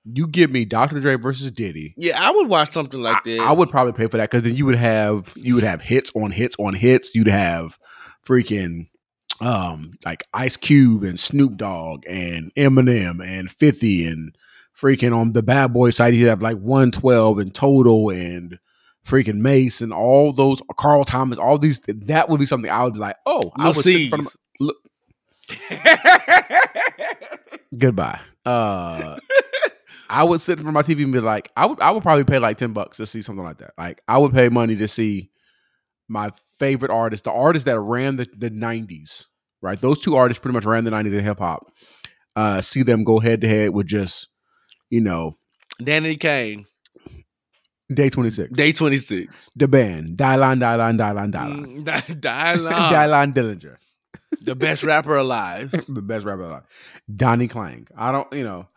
You give me Dr. Dre versus Diddy. Yeah, I would watch something like I, that. I would probably pay for that because then you would have you would have hits on hits on hits. You'd have freaking um like Ice Cube and Snoop Dogg and Eminem and 50 and freaking on the bad boy side you'd have like 112 and total and freaking Mase and all those Carl Thomas, all these that would be something I would be like, oh, I Lil would sit in front of my- look, goodbye. Uh I would sit in front of my TV and be like, I would I would probably pay like 10 bucks to see something like that. Like I would pay money to see my favorite artist, the artist that ran the, the 90s, right? Those two artists pretty much ran the 90s in hip hop. Uh see them go head to head with just, you know, Danity Kane, Day 26. day 26. the band, Dylan, Dylan, Dylan, Dylan. Mm, Dylan, Dylan Dillinger. the best rapper alive. the best rapper alive. Donnie Clang. I don't, you know,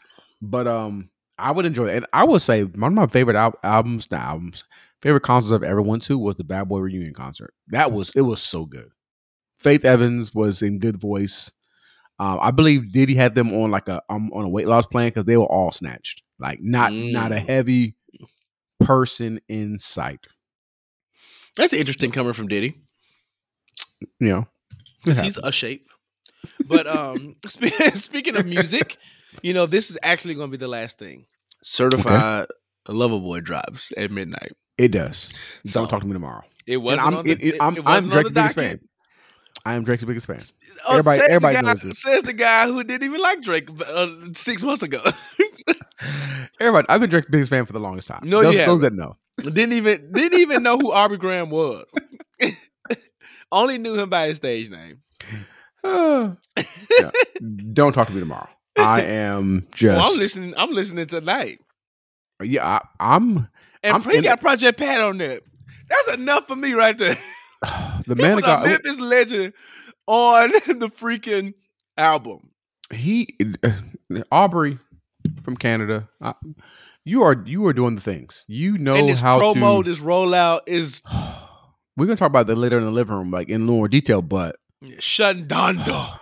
but um, I would enjoy it. And I would say one of my favorite al- albums, not albums, favorite concerts I've ever went to was the Bad Boy reunion concert. That was it was so good. Faith Evans was in good voice. Um, I believe Diddy had them on like a um, on a weight loss plan because they were all snatched. Like not not a Mm. heavy person in sight. That's interesting coming from Diddy. You know, because he's a shape. But um, spe- speaking of music, you know, this is actually going to be the last thing. Certified Lover Boy drops at midnight. It does. So, Don't talk to me tomorrow. It wasn't I'm, the, it- it- I'm, it I'm Drake's biggest fan. I am Drake's biggest fan. Oh, Everybody- says the everybody guy, knows this. Says the guy who didn't even like Drake uh, six months ago. Everybody, I've been Drake's biggest fan for the longest time. No, those, you those that know. didn't even didn't even know who Aubrey Graham was. Only knew him by his stage name. Yeah. Don't talk to me tomorrow. I am just. Well, I'm listening. I'm listening tonight. Yeah, I, am And I'm Pre got Project Pat on there. That's enough for me right there. the He man. got Memphis legend on the freaking album. he uh, Aubrey from Canada. I, you are you are doing the things. You know and this how promo, to. this rollout is We're gonna talk about that later in the living room, like in more detail. But shutting Donda.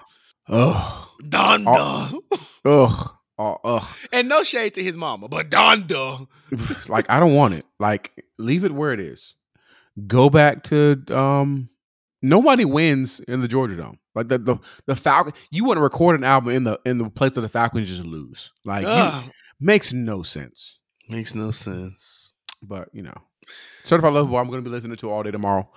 oh, Donda. ugh, Oh, ugh. And no shade to his mama, but Donda. like I don't want it. Like leave it where it is. Go back to um. Nobody wins in the Georgia Dome. Like the the the Falcon. You want to record an album in the in the place where the Falcons just lose. Like you- makes no sense. Makes no sense. But you know, Certified Lover Boy. I'm going to be listening to all day tomorrow.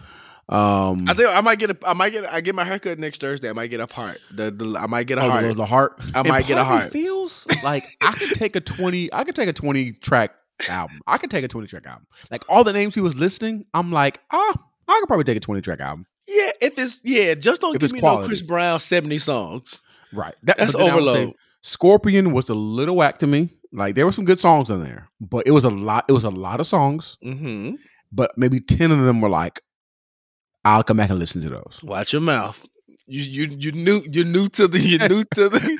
Um, I think I might get a. I might get. I get my haircut next Thursday. I might get a part. The, the I might get a oh, heart. the, the heart. I might get a heart. Feels like I could take a twenty. I could take a twenty track album. I could take a twenty track album. Like all the names he was listing, I'm like, ah, I could probably take a twenty track album. yeah, if it's yeah, just don't If give me quality. no Chris Brown seventy songs. Right. That, That's but then I would say overload. Scorpion was a little whack to me. Like there were some good songs in there, but it was a lot. It was a lot of songs, Mm-hmm. but maybe ten of them were like, I'll come back and listen to those. Watch your mouth. You you you new you new to the you new to the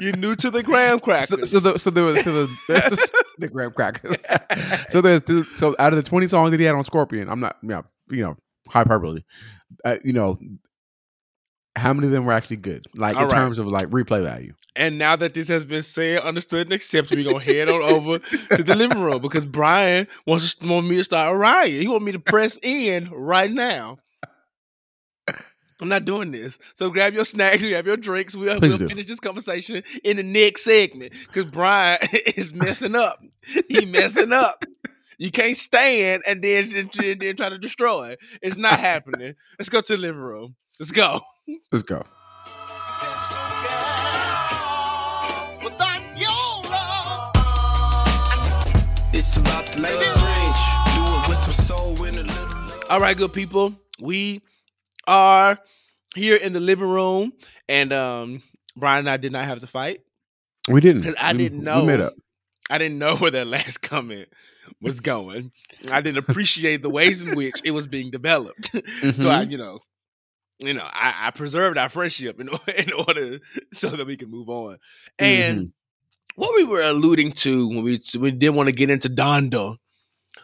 you new to the graham So, crackers. so, the, so there was so the, the, the graham crackers. so there's so out of the 20 songs that he had on Scorpion, I'm not, you know, you know hyperbole. Uh, you know, how many of them were actually good? Like All in right. terms of like replay value. And now that this has been said, understood, and accepted, we're gonna head on over to the living room because Bryan wants to, want me to start a riot. He want me to press in right now. I'm not doing this. So grab your snacks, grab your drinks. Uh, we'll, we'll finish this conversation in the next segment because Bryan is messing up. He messing up. You can't stand and then, and then, then try to destroy. It's not happening. Let's go to the living room. Let's go. Let's go. It's about to make a change. Do it with some soul in a little. All right, good people. We are here in the living room, and um, Bryan and I did not have to fight We didn't. because I We- didn't know. we made up. I didn't know where that last comment was going. I didn't appreciate the ways in which it was being developed. so I, Mhm. you know, you know, I, I preserved our friendship in, in order so that we can move on. And Mm-hmm. what we were alluding to when we we didn't want to get into Donda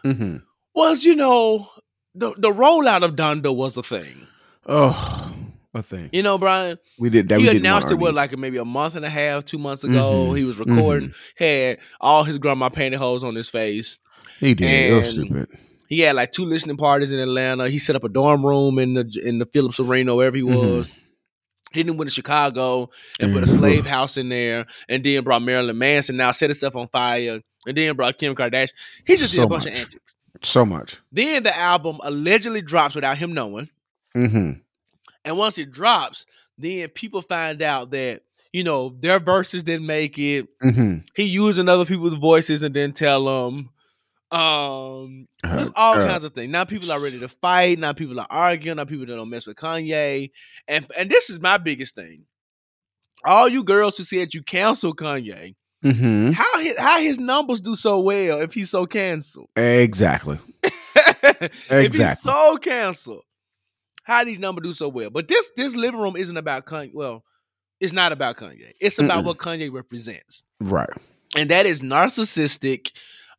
Mhm. was, you know, the the rollout of Donda was a thing. Oh, a thing. You know, Bryan, We did that. he we announced it one what like maybe a month and a half, two months ago. Mhm. He was recording, had all his grandma pantyhose on his face. He did. it was stupid. He had like two listening parties in Atlanta. He set up a dorm room in the in the Phillips Arena, wherever he Mhm. was. He then went to Chicago and put a Mhm. slave house in there, and then brought Marilyn Manson. Now set himself on fire, and then brought Kim Kardashian. He just did a bunch of antics. So much. Then the album allegedly drops without him knowing. Hmm And once it drops, then people find out that, you know, their verses didn't make it. hmm He using other people's voices and then tell them. Um, there's all uh, kinds of things. Now people are ready to fight. Now people are arguing. Now people don't mess with Kanye. And and this is my biggest thing. All you girls who said you cancel Kanye, hmm how his, how his numbers do so well if he's so canceled? Exactly. if he's Exactly. so canceled, how these numbers do so well? But this this living room isn't about Kanye. Well, it's not about Kanye. It's about Mm-mm. what Kanye represents, Right. and that is narcissistic.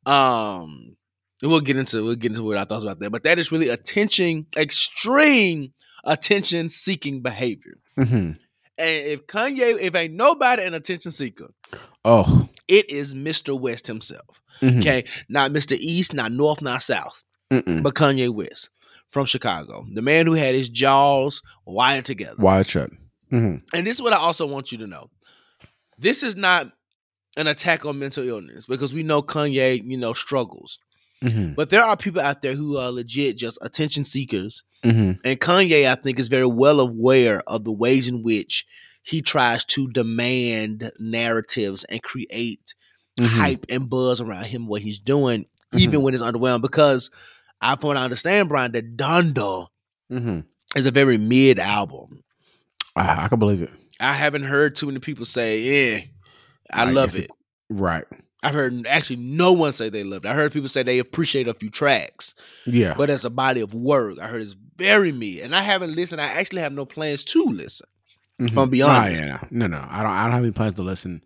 Um, we'll get into we'll get into what I thought about that, but that is really attention, extreme attention seeking behavior. hmm And if Kanye, if ain't nobody an attention seeker, Oh. it is Mr. West himself. Mhm. Okay, not Mr. East, not North, not South. Mm-mm. but Kanye West from Chicago, the man who had his jaws wired together. Wide shut. hmm And this is what I also want you to know. This is not an attack on mental illness because we know Kanye, you know, struggles. hmm But there are people out there who are legit just attention seekers. hmm And Kanye, I think, is very well aware of the ways in which he tries to demand narratives and create Mhm. hype and buzz around him, what he's doing, Mm-hmm. even when it's underwhelmed. Because I from what I understand, Bryan, that Donda hmm is a very mid album. I, I can believe it. I haven't heard too many people say, "Yeah, I Like, love if it." Right. I've heard actually no one say they loved it. I heard people say they appreciate a few tracks, Yeah. but as a body of work, I heard it's very mid. And I haven't listened. I actually have no plans to listen. Mhm. I'll be Nah, honest. yeah, no, no, I don't. I don't have any plans to listen.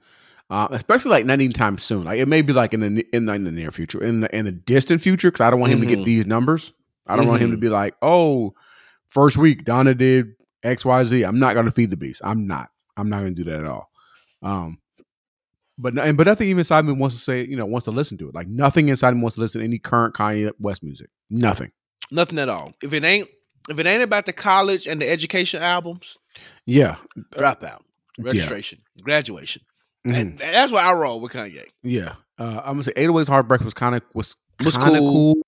Uh, especially like not anytime soon. Like it may be like in the in, the- in the near future, in the in the distant future, because I don't want him to get these numbers. I don't want him to Mhm. be like, oh, first week Donda did X Y Z. I'm not going to feed the beast. I'm not. I'm not going to do that at all. Um, but and but nothing even inside me wants to say you know wants to listen to it. Like nothing inside me wants to listen to any current Kanye West music. Nothing. Nothing at all. If it ain't if it ain't about the college and the education albums, Yeah. dropout, Yeah. registration, graduation. Mhm. And that's why I roll with Kanye. Yeah, uh, I'm gonna say Eight 808s Heartbreak was kind of was Was kind of cool. cool.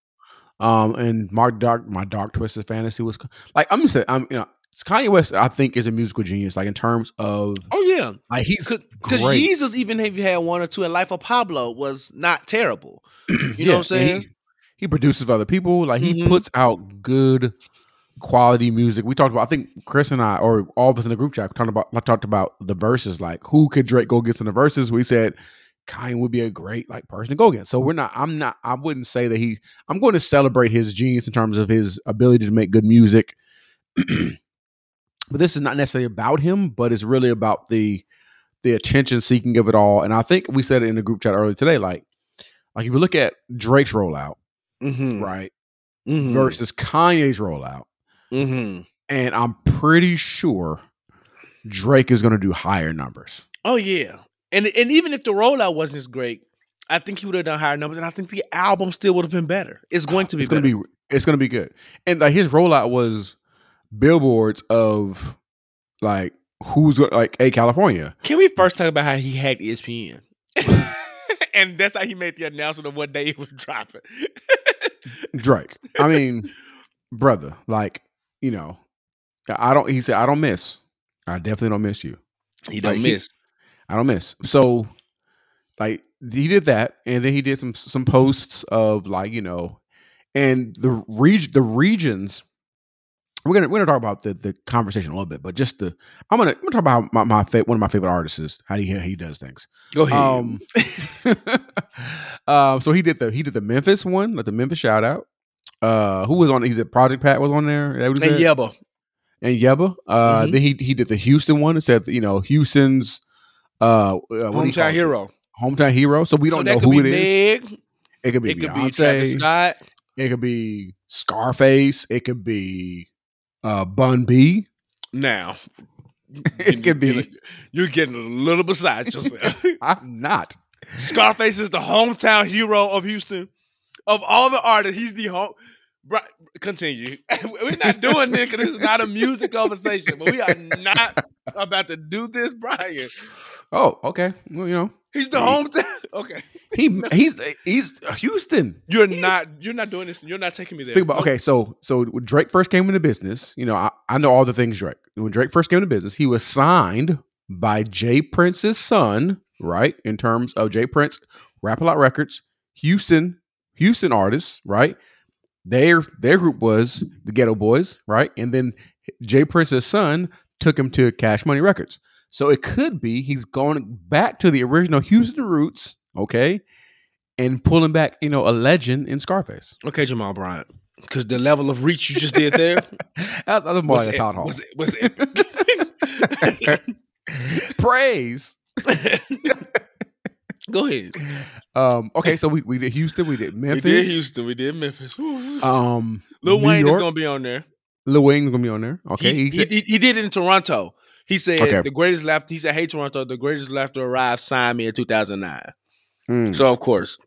Um, and Mark Dark, my Dark Twisted Fantasy was like I'm gonna say I'm you know Kanye West I think is a musical genius like in terms of Oh yeah, like he's because. Jesus even if you had one or two, and Life of Pablo was not terrible. You know what I'm saying? He, he produces for other people. Like he Mhm. puts out good quality music. We talked about. I think Chris and I, or all of us in the group chat, talked about. I talked about the verses. Like who could Drake go against in the verses? We said Kanye would be a great like person to go against. So we're not. I'm not. I wouldn't say that he. I'm going to celebrate his genius in terms of his ability to make good music. but this is not necessarily about him, but it's really about the the attention seeking of it all. And I think we said it in the group chat earlier today. Like, like if you look at Drake's rollout, Mm-hmm. right, Mm-hmm. versus Kanye's rollout, Mm-hmm. and I'm pretty sure Drake is going to do higher numbers. Oh yeah, and and even if the rollout wasn't as great, I think he would have done higher numbers, and I think the album still would have been better. It's going to be. It's going to be it's going to be good. And like his rollout was billboards of like who's like a California. Can we first talk about how he hacked ESPN? and that's how he made the announcement of what day it was dropping. Drake. I mean, brother, like, you know, I don't he said I don't miss. I definitely don't miss you. he don't miss. I don't miss. So, like, he did that, and then he did some some posts of like, you know, and the region, the regions. We're gonna we're gonna talk about the the conversation a little bit, but just the I'm gonna I'm gonna talk about my, my fa- one of my favorite artists is how he how he does things. Go ahead. Um, um, so he did the he did the Memphis one, like the Memphis shout out. Uh, who was on? He did Project Pat was on there. and said? Yebba. and Yebba. Uh, Mhm. then he he did the Houston one and said you know Houston's uh, uh what do you call Hometown it? hero. hometown hero. So we don't that know who it is. Meg. It could be It could be Travis Scott. It could be Scarface. It could be uh, Bun B. Now, It could be. You're getting a little beside yourself. I'm not. Scarface is the hometown hero of Houston. Of all the artists, he's the home. Bri- continue. We're not doing this because this is not a music conversation, but we are not about to do this, Bryan. Oh, okay. Well, you know, He's the hometown. Okay, he he's he's Houston. you're He's- not. You're not doing this. You're not taking me there. Think about okay, so so when Drake first came into business, you know, I, I know all the things Drake. When Drake first came into business, he was signed by J. Prince's son, right? In terms of J. Prince, Rap a Lot Records, Houston, Houston artists, right? Their their group was the Geto Boys, right? And then J. Prince's son took him to Cash Money Records. So it could be he's going back to the original Houston roots, okay, and pulling back, you know, a legend in Scarface. Okay, Jamal Bryant. Because the level of reach you just did there That, was more was, town hall. was, was. Praise. Go ahead. Um, okay, so we, we did Houston, we did Memphis. We did Houston. We did Memphis. Um, Lil New Wayne is gonna be on there. Lil Wayne's gonna be on there. Okay, he, he he, he, did it in Toronto. He said Okay. the greatest left. He said, "Hey Toronto, the greatest left to arrive signed me in 2009." Mm, So of course,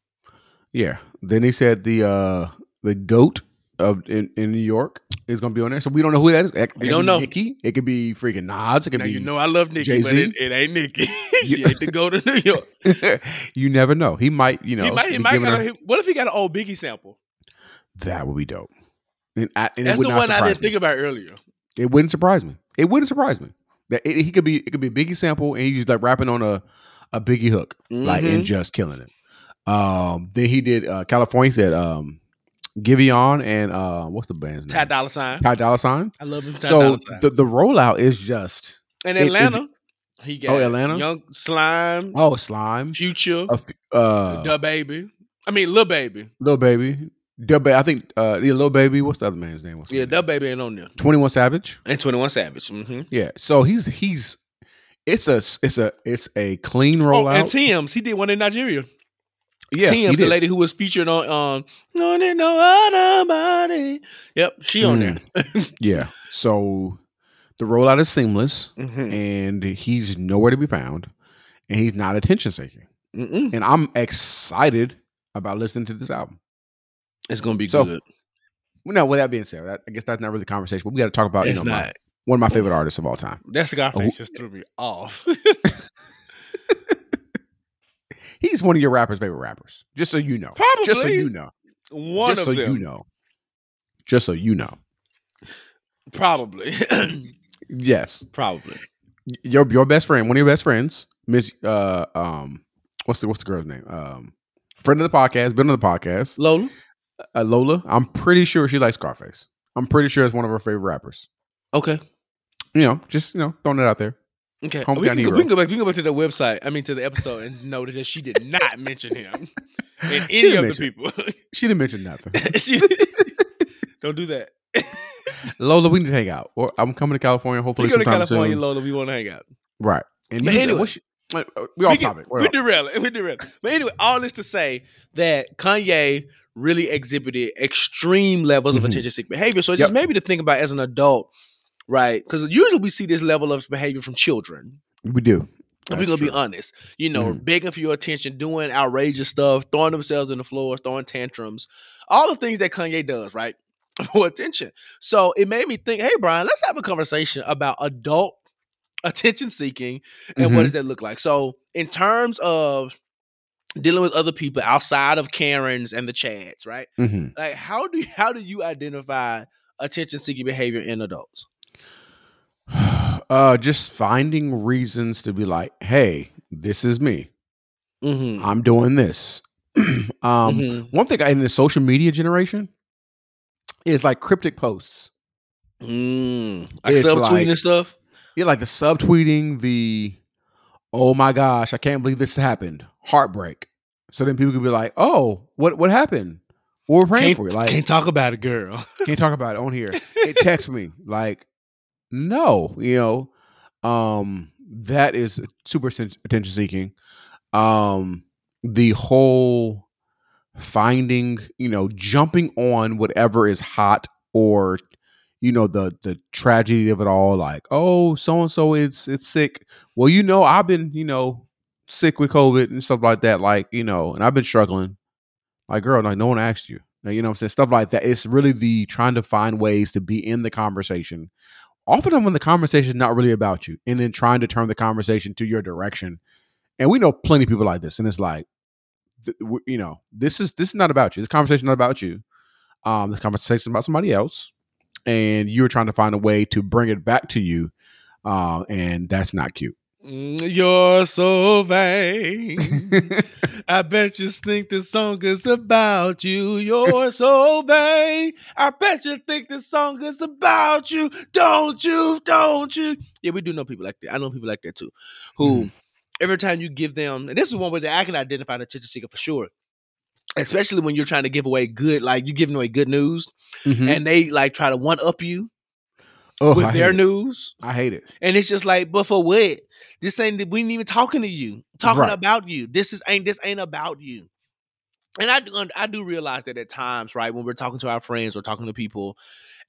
yeah. Then he said the uh the goat of in, in New York is gonna be on there. So we don't know who that is. It, We it don't know. Nicki. It could be freaking Nas. It could now be. you know I love Nicki, but Jay-Z? it, it ain't Nicki. she ain't to go to New York. you never know. He might. You know. he might. He might. her- a, what if he got an old Biggie sample? that would be dope. And, I, and That's the one I didn't me. think about earlier. It wouldn't surprise me. It wouldn't surprise me. That it, he could be it could be a Biggie sample and he's just like rapping on a a Biggie hook, like and Mhm. just killing it. Um, then he did uh California he said um Giveon and uh what's the band's name? Ty Dolla Sign. Ty Dolla Sign. I love him. Ty So Sign. the, the rollout is just in it- Atlanta, he got Oh, Atlanta? Young Slime, oh slime, Future, a f- uh, the Baby. I mean, little Baby. little baby, Dub Ba- I think uh yeah, little baby. What's the other man's name? What's Yeah, name? Da Baby ain't on there. Twenty One Savage. And Twenty One Savage. Mm-hmm. Yeah, so he's he's it's a it's a it's a clean Oh, rollout. and Tems. He did one in Nigeria. Yeah, Tim, the lady who was featured on um No Need No Other Body. Yep, she on there. Yeah. So the rollout is seamless Mhm. and he's nowhere to be found and he's not attention seeking. And I'm excited about listening to this album. It's gonna be So, good. Well, No, with that being said, that, I guess that's not really the conversation. But we got to talk about you it's know my- one of my favorite artists of all time. That's cigar guy face just threw me off. He's one of your rappers' favorite rappers. Just so you know. Probably. Just so you know. One Just of so them. you know. Just so you know. Probably. Yes. Probably. Your your best friend, one of your best friends, Miss uh um what's the what's the girl's name? Um friend of the podcast, been on the podcast. Lola. Uh, Lola. I'm pretty sure she likes Scarface. I'm pretty sure it's one of her favorite rappers. Okay. You know, just you know, throwing it out there. Okay. Hometown We can, go, we can go back. We can go back to the website. I mean, to the episode, and notice that she did not mention him and any of the people. She didn't mention nothing. she, don't do that. Lola, we need to hang out. Or I'm coming to California. Hopefully, we go to California, soon. Lola. We want to hang out. Right. And But anyway. what she- uh, we off topic. We're We off. derail it. We derail it. But anyway, all this to say that Kanye really exhibited extreme levels Mhm. of attention seeking behavior. So Yep. just maybe to think about as an adult, right? Because usually we see this level of behavior from children. We do. If we're gonna be honest, you know, Mhm. begging for your attention, doing outrageous stuff, throwing themselves in the floor, throwing tantrums, all the things that Kanye does, right? For attention. So it made me think, hey, Bryan, let's have a conversation about adult attention seeking and what Mhm. does that look like? So, in terms of dealing with other people outside of Karens and the Chads, right? Mhm. Like, how do how do you identify attention seeking behavior in adults? uh, just finding reasons to be like, hey, this is me. Mm-hmm. I'm doing this. um, One thing I, in the social media generation is like cryptic posts. Mm. Like It's subtweeting like- and stuff. Yeah, like the subtweeting, the oh my gosh, I can't believe this happened. Heartbreak. So then people could be like, oh, what what happened? Well, we're praying Can't, for you. Like, can't talk about it, girl. can't talk about it on here. It text me like, no, you know, um, that is super attention seeking. Um, the whole finding, you know, jumping on whatever is hot or you know the the tragedy of it all like oh so and so it's it's sick. Well you know i've been you know sick with covid and stuff like that like you know and i've been struggling. Like girl like no one asked you. You know i'm saying? Stuff like that. It's really the trying to find ways to be in the conversation oftentimes when the conversation is not really about you and then trying to turn the conversation to your direction. And we know plenty of people like this and it's like th- you know this is this is not about you. This conversation is not about you. Um this conversation is about somebody else and you're trying to find a way to bring it back to you uh, and that's not cute You're so vain. I bet you think this song is about you. You're so vain. I bet you think this song is about you. Don't you? Don't you? Yeah, we do know people like that. I know people like that too. Who every time you give them, and this is one way that I can identify an attention seeker for sure. Especially when you're trying to give away good, like you're giving away good news, Mhm. and they like try to one up you oh, with I their hate it. news. i hate it And it's just like, but for what? This ain't that we ain't even talking to you, talking Right. about you. This is ain't this ain't about you. And I do I do realize that at times, right, when we're talking to our friends or talking to people,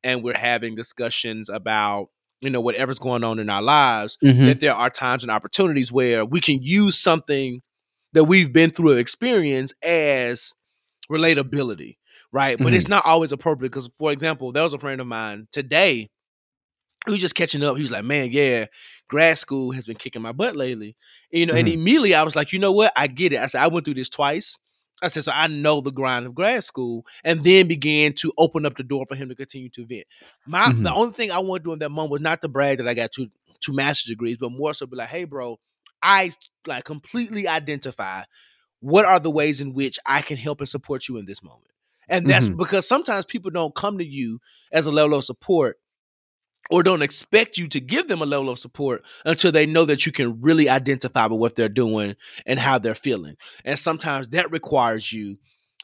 and we're having discussions about you know whatever's going on in our lives, Mhm. that there are times and opportunities where we can use something that we've been through an experience as relatability, right? But it's not always appropriate because, for example, there was a friend of mine today we was just catching up. He was like, "Man, yeah, grad school has been kicking my butt lately." And, you know, and Mhm. immediately I was like, "You know what? I get it." I said, "I went through this twice." I said, "So I know the grind of grad school," and then began to open up the door for him to continue to vent. My the Mhm. only thing I wanted to do in that moment was not to brag that I got two two master's degrees, but more so be like, "Hey, bro, I like completely identify what are the ways in which I can help and support you in this moment." And that's Mhm. because sometimes people don't come to you as a level of support or don't expect you to give them a level of support until they know that you can really identify with what they're doing and how they're feeling. And sometimes that requires you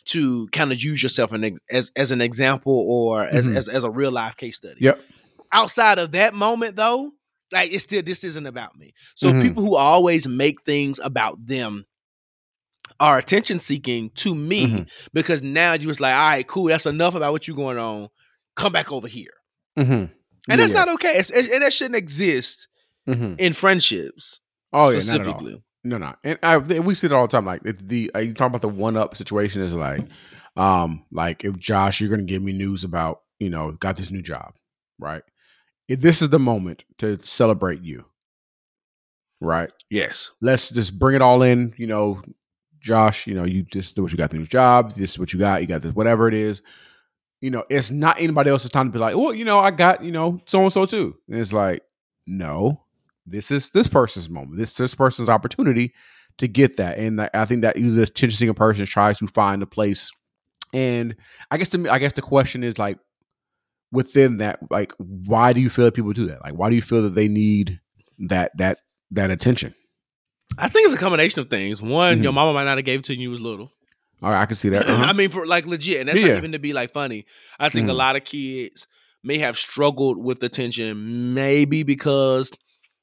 to kind of use yourself an as as an example or as, Mhm. as as a real life case study. Yep. Outside of that moment though, like it's still this isn't about me. So Mhm. people who always make things about them are attention seeking to me Mhm. because now you was like, all right, cool, that's enough about what you're going on. Come back over here. And that's Yeah. not okay. It's, and that shouldn't exist Mhm. in friendships oh yeah not at all. No, no, and I we see it all the time. Like the uh, you talk about the one up situation is like, um, like if Josh, you're gonna give me news about you know got this new job, right? If this is the moment to celebrate you, right? Yes. Let's just bring it all in. You know, Josh, you know, you just what you got the new job. This is what you got. You got this whatever it is. You know, it's not anybody else's time to be like, well, you know, I got you know so and so too. And it's like, no, this is this person's moment. This this person's opportunity to get that. And I- I think that uses attention seeking person tries to find a place. And I guess to me, I guess the question is like within that, like, why do you feel that people do that? Like, why do you feel that they need that that that attention? I think it's a combination of things. One, your Mhm. mama might not have gave it to you when you was little. All right, I can see that. Uh-huh. I mean, for like legit, and that's Yeah. not even to be like funny. I think a Mhm. lot of kids may have struggled with attention, maybe because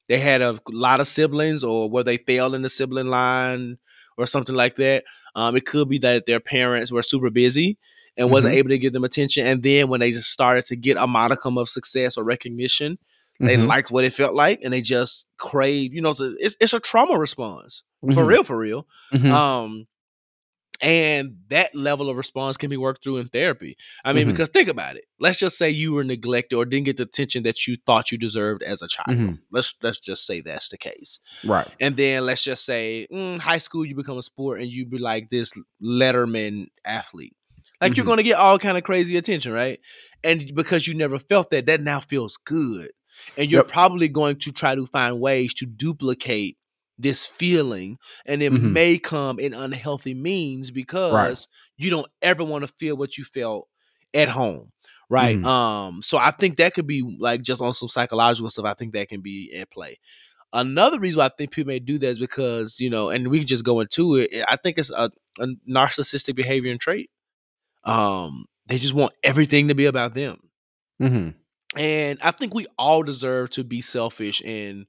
they had a lot of siblings, or where they fell in the sibling line, or something like that. Um, it could be that their parents were super busy and wasn't Mhm. able to give them attention, and then when they just started to get a modicum of success or recognition, they Mhm. liked what it felt like, and they just crave. You know, it's a, it's, it's a trauma response for Mhm. real, for real. Mhm. Um, and that level of response can be worked through in therapy. I mean, Mhm. because think about it. Let's just say you were neglected or didn't get the attention that you thought you deserved as a child. Mhm. Let's let's just say that's the case. right. And then let's just say mm, high school, you become a sport and you be like this Letterman athlete. Like you're Mhm. going to get all kind of crazy attention, right? And because you never felt that, that now feels good. And you're Yep. probably going to try to find ways to duplicate this feeling, and it Mhm. may come in unhealthy means because you don't ever want to feel what you felt at home, right? Mhm. Um, so I think that could be like just on some psychological stuff. I think that can be at play. Another reason why I think people may do that is because you know, and we can just go into it. I think it's a, a narcissistic behavior and trait. Um, they just want everything to be about them. mm-hmm. And I think we all deserve to be selfish in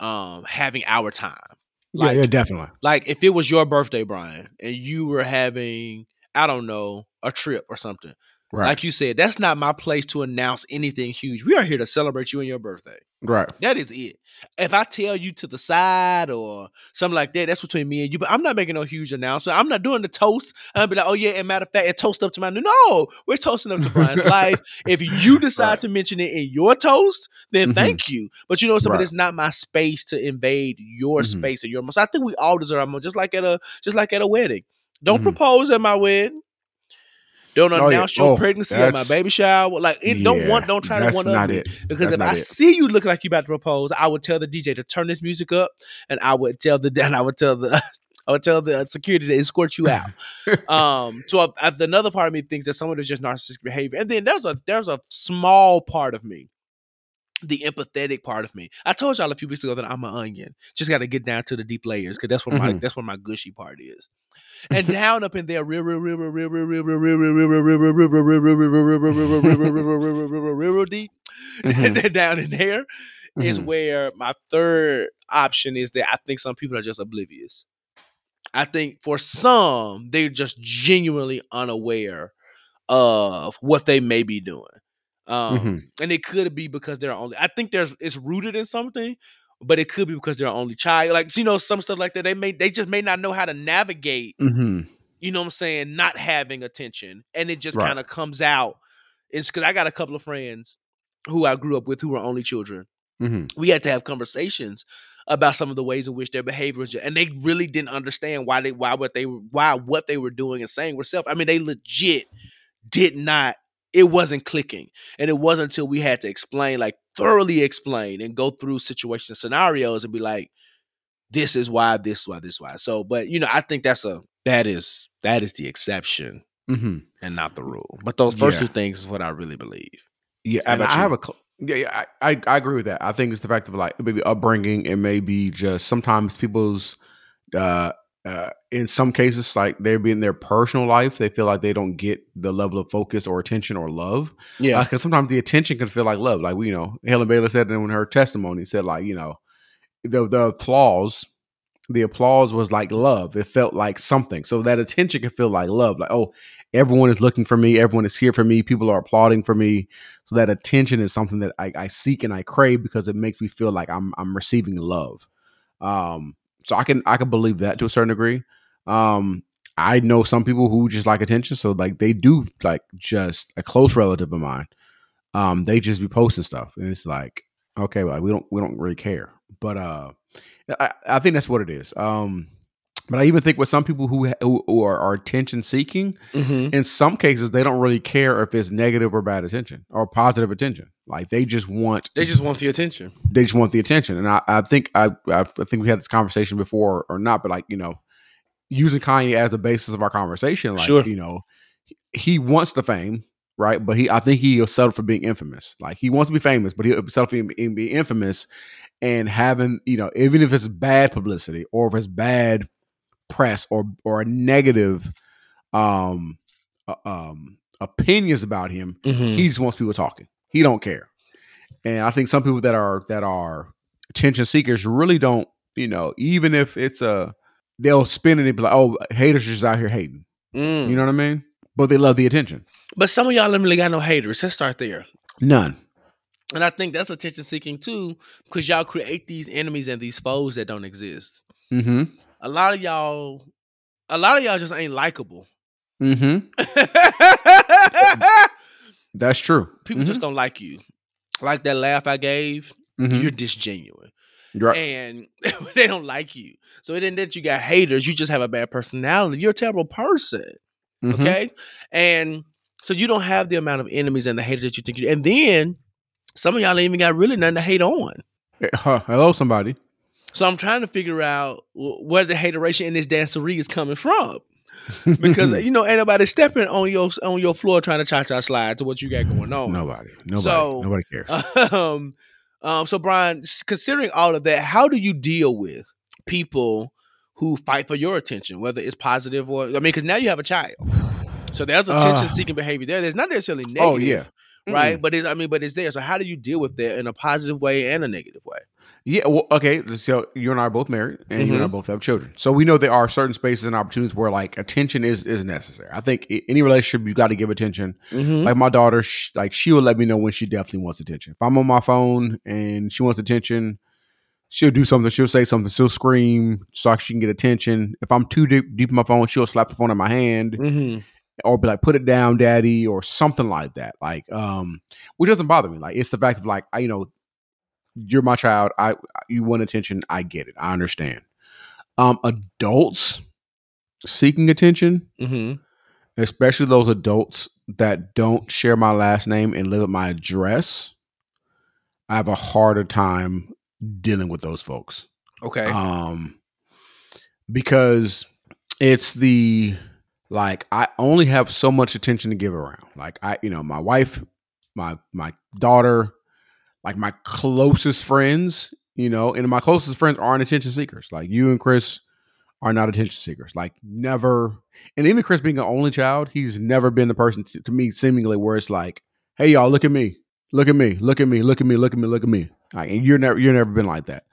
um having our time. Yeah, yeah, definitely. Like if it was your birthday, Bryan, and you were having, I don't know, a trip or something. Right. Like you said, that's not my place to announce anything huge. We are here to celebrate you and your birthday. right. That is it. If I tell you to the side or something like that, that's between me and you. But I'm not making no huge announcement. I'm not doing the toast. I'll be like, oh yeah, and matter of fact, it toast up to my no. We're toasting up to Bryan's life. If you decide Right. to mention it in your toast, then Mhm. thank you. But you know something, Right. it's not my space to invade your Mhm. space and your so I think we all deserve a moment, just like at a just like at a wedding. Don't Mhm. propose at my wedding. Don't Oh, yeah. announce your Oh, pregnancy at my baby shower. Like, it, don't want, don't try to one up me. it. Because That's if I it. see you look like you about to propose, I would tell the DJ to turn this music up, and I would tell the and I would tell the I would tell the security to escort you out. um, so I, I, another part of me thinks that some of it's just narcissistic behavior, and then there's a there's a small part of me, the empathetic part of me. I told y'all a few weeks ago that I'm an onion. Just got to get down to the deep layers because that's where my Mhm. that's where my gushy part is and down up in there real deep and then down in there is where my third option is that I think some people are just oblivious. I think for some they're just genuinely unaware of what they may be doing. Um, mm-hmm. and it could be because they're only I think there's it's rooted in something, but it could be because they're only child. Like you know, some stuff like that. They may they just may not know how to navigate Mhm. you know what I'm saying, not having attention. And it just Right. kind of comes out. It's because I got a couple of friends who I grew up with who were only children. Mhm. We had to have conversations about some of the ways in which their behavior was, and they really didn't understand why they why what they why what they were doing and saying were self. I mean, they legit did not. It wasn't clicking, and it wasn't until we had to explain, like thoroughly explain, and go through situation scenarios, and be like, "This is why, this why, this why." So, but you know, I think that's a that is that is the exception Mhm. and not the rule. But those first Yeah. two things is what I really believe. Yeah, and I you? have a cl- yeah, yeah I, I I agree with that. I think it's the fact of like maybe upbringing and maybe just sometimes people's uh uh in some cases like they're in their personal life they feel like they don't get the level of focus or attention or love Yeah, because sometimes the attention can feel like love like we you know Helen Baylor said in her testimony said like you know the the applause the applause was like love it felt like something so that attention can feel like love like oh everyone is looking for me everyone is here for me people are applauding for me so that attention is something that I, I seek and I crave because it makes me feel like I'm I'm receiving love. Um, so I can I can believe that to a certain degree. Um, I know some people who just like attention, so like they do like just a close relative of mine. Um, they just be posting stuff, and it's like, okay, well, we don't we don't really care. But uh, I, I think that's what it is. Um, but I even think with some people who who, who are, are attention seeking, Mm-hmm. in some cases they don't really care if it's negative or bad attention or positive attention. Like they just want They just want the attention. they just want the attention. And I, I think I, I think we had this conversation before or not, but like you know, using Kanye as the basis of our conversation, like Sure. you know, he, wants the fame, right? But he, I think he'll settle for being infamous. Like he wants to be famous, but he'll settle for being, being infamous and having you know, even if it's bad publicity or if it's bad press or or a negative um uh, um opinions about him Mm-hmm. he just wants people talking. He don't care. And I think some people that are that are attention seekers really don't, you know, even if it's a they'll spin it and be like, oh, haters are just out here hating. Mm. You know what I mean? But they love the attention. But some of y'all literally got no haters. Let's start there. None. And I think that's attention seeking too, because y'all create these enemies and these foes that don't exist. Mm-hmm. A lot of y'all, a lot of y'all just ain't likable. Mm-hmm. That's true. People just don't like you. Like that laugh I gave, Mhm. you're disgenuine. Right. And they don't like you. So it ain't that you got haters, you just have a bad personality. You're a terrible person. Mhm. Okay. And so you don't have the amount of enemies and the haters that you think you And then some of y'all ain't even got really nothing to hate on. Eh, Hello, somebody. So I'm trying to figure out where the hateration in this dancery is coming from. Because you know, ain't nobody stepping on your on your floor trying to cha-cha slide to what you got going on. nobody, nobody, So- nobody cares. um, um, so Bryan, considering all of that, how do you deal with people who fight for your attention, whether it's positive or I mean, because now you have a child, so there's Uh. attention-seeking behavior there. There's not necessarily negative, Oh, yeah. right? But it's I mean, but it's there. So how do you deal with that in a positive way and a negative way? Yeah, well, okay. So you and I are both married, and you and I Mhm. both have children. So we know there are certain spaces and opportunities where like attention is is necessary. I think any relationship you got to give attention. Mm-hmm. Like my daughter, sh like she will let me know when she definitely wants attention. If I'm on my phone and she wants attention, she'll do something. She'll say something. She'll scream so she can get attention. If I'm too deep, deep in my phone, she'll slap the phone in my hand Mm-hmm. or be like, "Put it down, daddy," or something like that. Like, um, which doesn't bother me. Like, it's the fact of like, I, you know, you're my child. I you want attention. I get it. I understand. Um, adults seeking attention, Mm-hmm. especially those adults that don't share my last name and live at my address, I have a harder time dealing with those folks Okay. um because it's the like i only have so much attention to give around like i you know my wife my my daughter like my closest friends you know and my closest friends aren't attention seekers. Like you and chris are not attention seekers. Like never and even chris being an only child he's never been the person to, to me seemingly where it's like hey y'all look at me. Look at me. Look at me. Look at me. Look at me. Look at me. Like and you're never you're never been like that.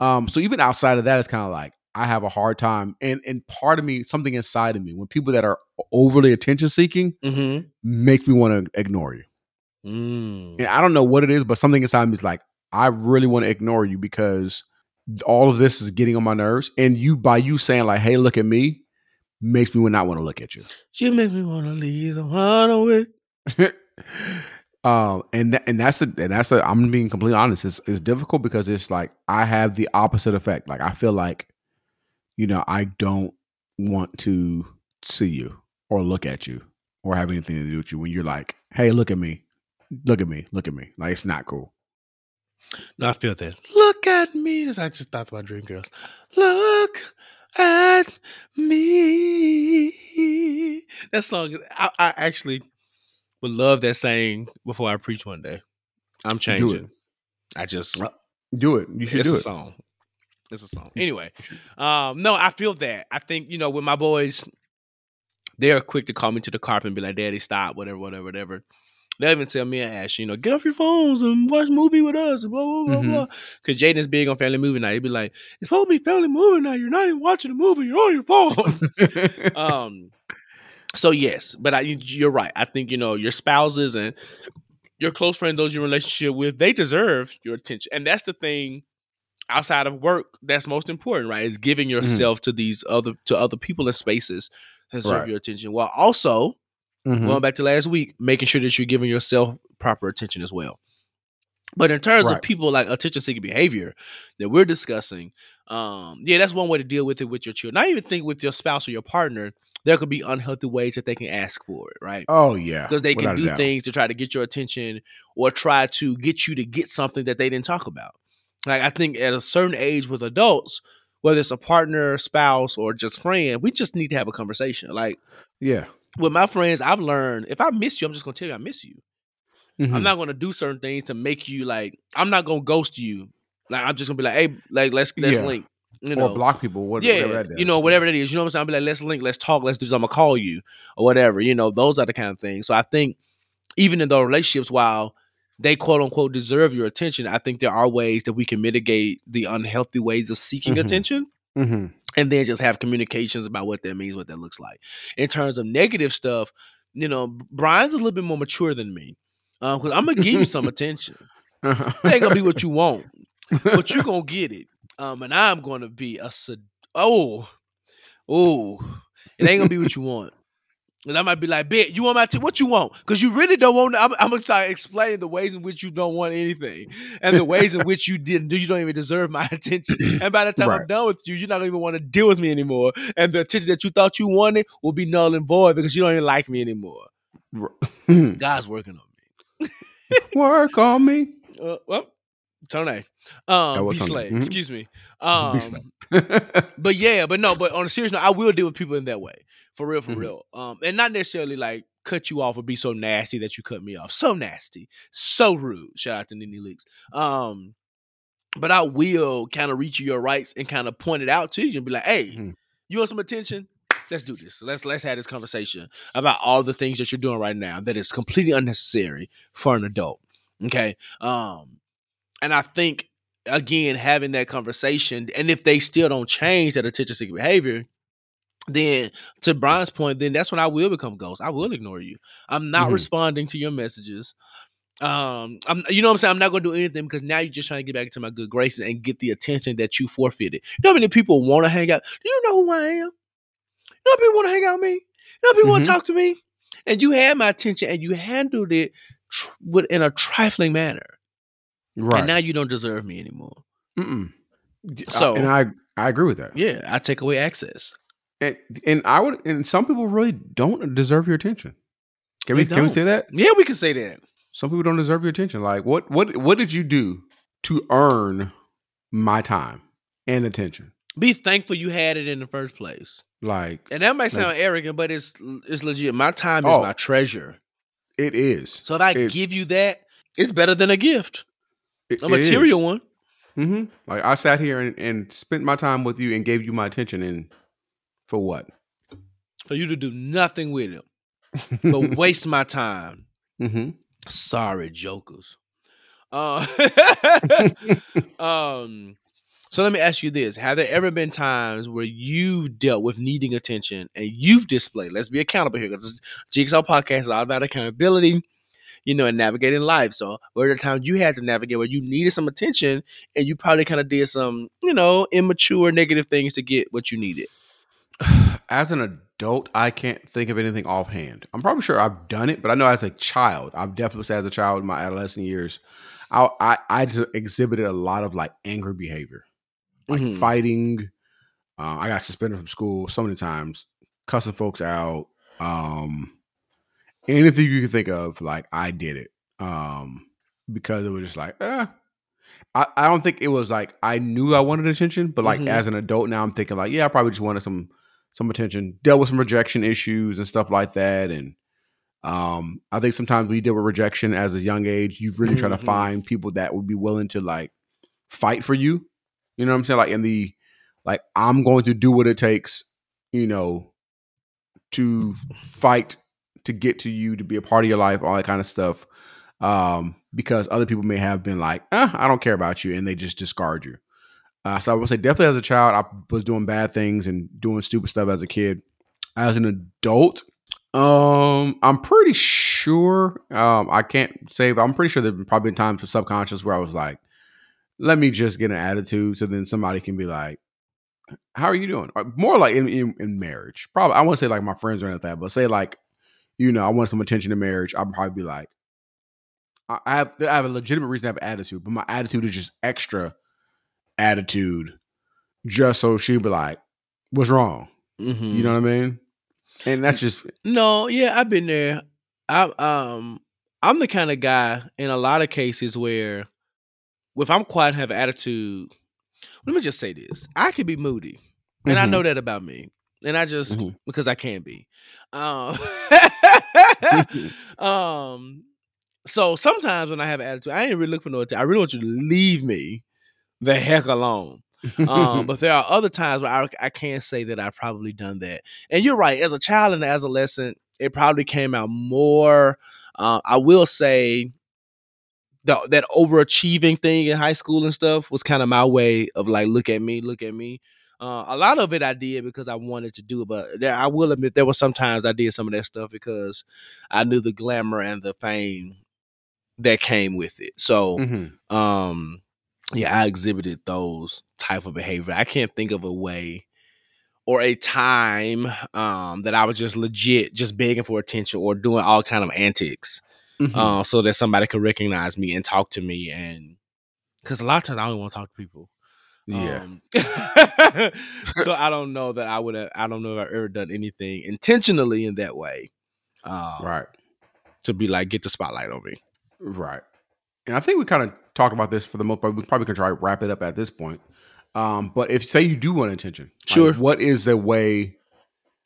Um, so even outside of that, it's kind of like I have a hard time, and and part of me, something inside of me, when people that are overly attention seeking mm-hmm. make me want to ignore you. Mm. And I don't know what it is, but something inside me is like I really want to ignore you because all of this is getting on my nerves, and you by you saying like, "Hey, look at me," makes me not want to look at you. You make me want to leave the one with. um, and and that's the and that's the I'm being completely honest. It's it's difficult because it's like I have the opposite effect. Like I feel like, you know, I don't want to see you or look at you or have anything to do with you when you're like, hey, look at me, look at me, look at me. Like it's not cool. No, I feel that. Look at me. I just thought about Dreamgirls. Look at me. That song, I, I actually would love that saying before I preach one day. I'm changing. I just, Do it. You should it's do a it. song. It's a song. Anyway, um, no, I feel that. I think, you know, with my boys, they're quick to call me to the carpet and be like, Daddy, stop, whatever, whatever, whatever. They'll even tell me and Ash, you know, get off your phones and watch a movie with us, blah, blah, blah, Mhm. blah. Because Jaden's big on family movie night. He'd be like, it's supposed to be family movie night. You're not even watching the movie. You're on your phone. um, so, yes, but I, you- you're right. I think, you know, your spouses and your close friends, those you're in relationship with, they deserve your attention. And that's the thing outside of work that's most important, right? Is giving yourself to these other to other people and spaces that deserve Right. your attention, while also Mhm. going back to last week, making sure that you're giving yourself proper attention as well. But in terms Right. of people like attention seeking behavior that we're discussing, um, yeah, that's one way to deal with it with your children. Not even think with your spouse or your partner, there could be unhealthy ways that they can ask for it, right? Oh yeah, Because they can do things to try to get your attention or try to get you to get something that they didn't talk about. Like I think at a certain age with adults, whether it's a partner, spouse, or just friend, we just need to have a conversation. Like Yeah, with my friends, I've learned if I miss you, I'm just gonna tell you I miss you. Mhm. I'm not gonna do certain things to make you like. I'm not gonna ghost you. Like I'm just gonna be like, hey, like let's let's Yeah. link. You know, or block people. What, yeah, whatever that you know, whatever that is. You know what I'm saying? I'll be like, let's link, let's talk, let's do something. I'm gonna call you or whatever. You know, those are the kind of things. So I think even in those relationships, while they quote unquote deserve your attention, I think there are ways that we can mitigate the unhealthy ways of seeking Mhm. attention Mhm. And then just have communications about what that means, what that looks like. In terms of negative stuff, you know, Bryan's a little bit more mature than me. because I'm gonna give you some attention. It ain't gonna be what you want, but you gonna get it. Um, and I'm gonna be a sed- oh, oh, it ain't gonna be what you want. And I might be like, "Bitch, you want my t- what you want?" Because you really don't want. I'm, I'm gonna try to explain the ways in which you don't want anything, and the ways in which you didn't do. You don't even deserve my attention. And by the time I'm done with you, you're not gonna even want to deal with me anymore. And the attention that you thought you wanted will be null and void because you don't even like me anymore. God's working on me. Work on me. Uh, well, Tone. Um, B. Slay. Mhm. Excuse me. Um, but yeah, but no, but on a serious note, I will deal with people in that way. For real, for Mhm. real. Um, and not necessarily like cut you off or be so nasty that you cut me off. So nasty. So rude. Shout out to Nene Leakes. Um, but I will kind of reach you your rights and kind of point it out to you and be like, hey, Mhm. you want some attention? Let's do this. Let's let's have this conversation about all the things that you're doing right now that is completely unnecessary for an adult. Okay. Um, and I think again having that conversation, and if they still don't change that attention seeking behavior, then to Bryan's point, then that's when I will become ghost. I will ignore you. I'm not Mhm. responding to your messages. Um, I'm, you know what I'm saying. I'm not going to do anything because now you're just trying to get back into my good graces and get the attention that you forfeited. You know how many people want to hang out? Do you know who I am? You know how people want to hang out with me? You know people want Mhm. to talk to me? And you had my attention and you handled it tr- with in a trifling manner. right. And now you don't deserve me anymore. Mm-mm. I- So- and I I agree with that. Yeah, I take away access. And and I would and some people really don't deserve your attention. Can we can we say that? Yeah, we can say that. Some people don't deserve your attention. Like what what what did you do to earn my time and attention? Be thankful you had it in the first place. Like And that might sound arrogant, but it's it's legit. My time is Oh. my treasure. it is. So if I It's- give you that, it's better than a gift, It- a material one. Mm-hmm. Like I sat here and, and spent my time with you and gave you my attention and for what? For you to do nothing with it, but waste my time. hmm Sorry, jokers. Uh, um, so let me ask you this: Have there ever been times where you've dealt with needing attention and you've displayed? Let's be accountable here, because Jigsaw Podcast is all about accountability, you know, and navigating life. So, were there times you had to navigate where you needed some attention and you probably kind of did some, you know, immature, negative things to get what you needed? As an adult, I can't think of anything offhand. I'm probably sure I've done it, but I know as a child, I've definitely said as a child in my adolescent years, I I, I just exhibited a lot of like angry behavior, like Mhm. fighting. Uh, I got suspended from school so many times, cussing folks out. Um, anything you can think of, like I did it. Um, because it was just like, eh. I, I don't think it was like I knew I wanted attention, but like Mhm. as an adult now, I'm thinking like, yeah, I probably just wanted some some attention. Dealt with some rejection issues and stuff like that, and um, I think sometimes we deal with rejection as a young age. You've really trying Mhm. to find people that would be willing to like fight for you. You know what I'm saying? Like in the like, I'm going to do what it takes, you know, to fight to get to you, to be a part of your life, all that kind of stuff. Um, because other people may have been like, eh, I don't care about you, and they just discard you. Uh, so I would say definitely as a child, I was doing bad things and doing stupid stuff as a kid. As an adult, um, I'm pretty sure. Um, I can't say, but I'm pretty sure there've probably been times for subconscious where I was like, let me just get an attitude so then somebody can be like, how are you doing? Or more like in, in, in marriage. Probably, I won't say like my friends or anything like that, but say like, you know, I want some attention in marriage. I'll probably be like, I I have, I have a legitimate reason to have attitude, but my attitude is just extra attitude just so she'd be like, what's wrong? Mhm. You know what I mean? And that's just, No, yeah, I've been there. I um I'm the kind of guy in a lot of cases where if I'm quiet and have attitude, let me just say this. I can be moody. And I Mhm. know that about me. And I just Mhm. because I can be. Um um so sometimes when I have attitude, I ain't really looking for no attention. I really want you to leave me the heck alone. um, but there are other times where I, I can't say that I've probably done that. And you're right. As a child and as a adolescent, it probably came out more. Uh, I will say the, that overachieving thing in high school and stuff was kind of my way of like, look at me, look at me. Uh, a lot of it I did because I wanted to do it, but there, I will admit there were some times I did some of that stuff because I knew the glamour and the fame that came with it. So, Mhm. um yeah i exhibited those type of behavior i can't think of a way or a time um that i was just legit just begging for attention or doing all kind of antics Mhm. uh, so that somebody could recognize me and talk to me and because a lot of times i don't want to talk to people yeah. um, so i don't know that i would have i don't know if i've ever done anything intentionally in that way um, right. to be like get the spotlight on me Right. And I think we kind of talked about this for the most part. We probably can try to wrap it up at this point. Um, but if say you do want attention, like, Sure. what is the way?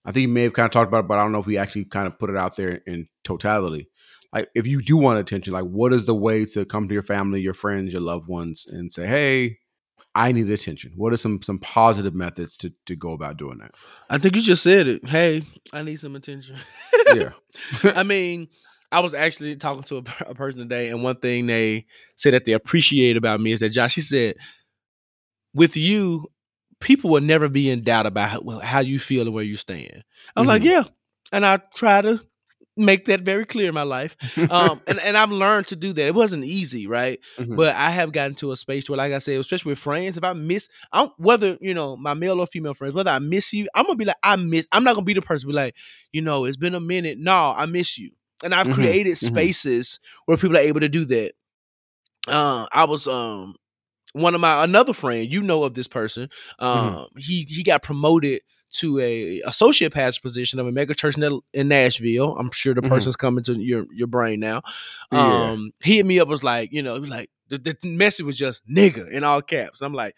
I think you may have kind of talked about it, but I don't know if we actually kind of put it out there in totality. Like, if you do want attention, like, what is the way to come to your family, your friends, your loved ones, and say, "Hey, I need attention." What are some some positive methods to to go about doing that? i think you just said it hey i need some attention Yeah. I mean, I was actually talking to a, a person today, and one thing they said that they appreciate about me is that Josh, he said, with you, people will never be in doubt about how, how you feel and where you stand. I'm like, Mhm. yeah, and I try to make that very clear in my life. Um, and and I've learned to do that. It wasn't easy, right? Mhm. But I have gotten to a space where, like I said, especially with friends, if I miss, I'm whether you know my male or female friends, whether I miss you, I'm gonna be like, I miss. I'm not gonna be the person to be like, you know, it's been a minute. No, I miss you, and I've Mhm, created mhm. spaces where people are able to do that. Uh, I was um one of my another friend, you know of this person. Um, he he got promoted to a associate pastor position of a mega church in, Nashville. I'm sure the Mhm. person's coming to your your brain now. Yeah. Um, he hit me up was like, you know, was like the, the message was just nigga in all caps. I'm like,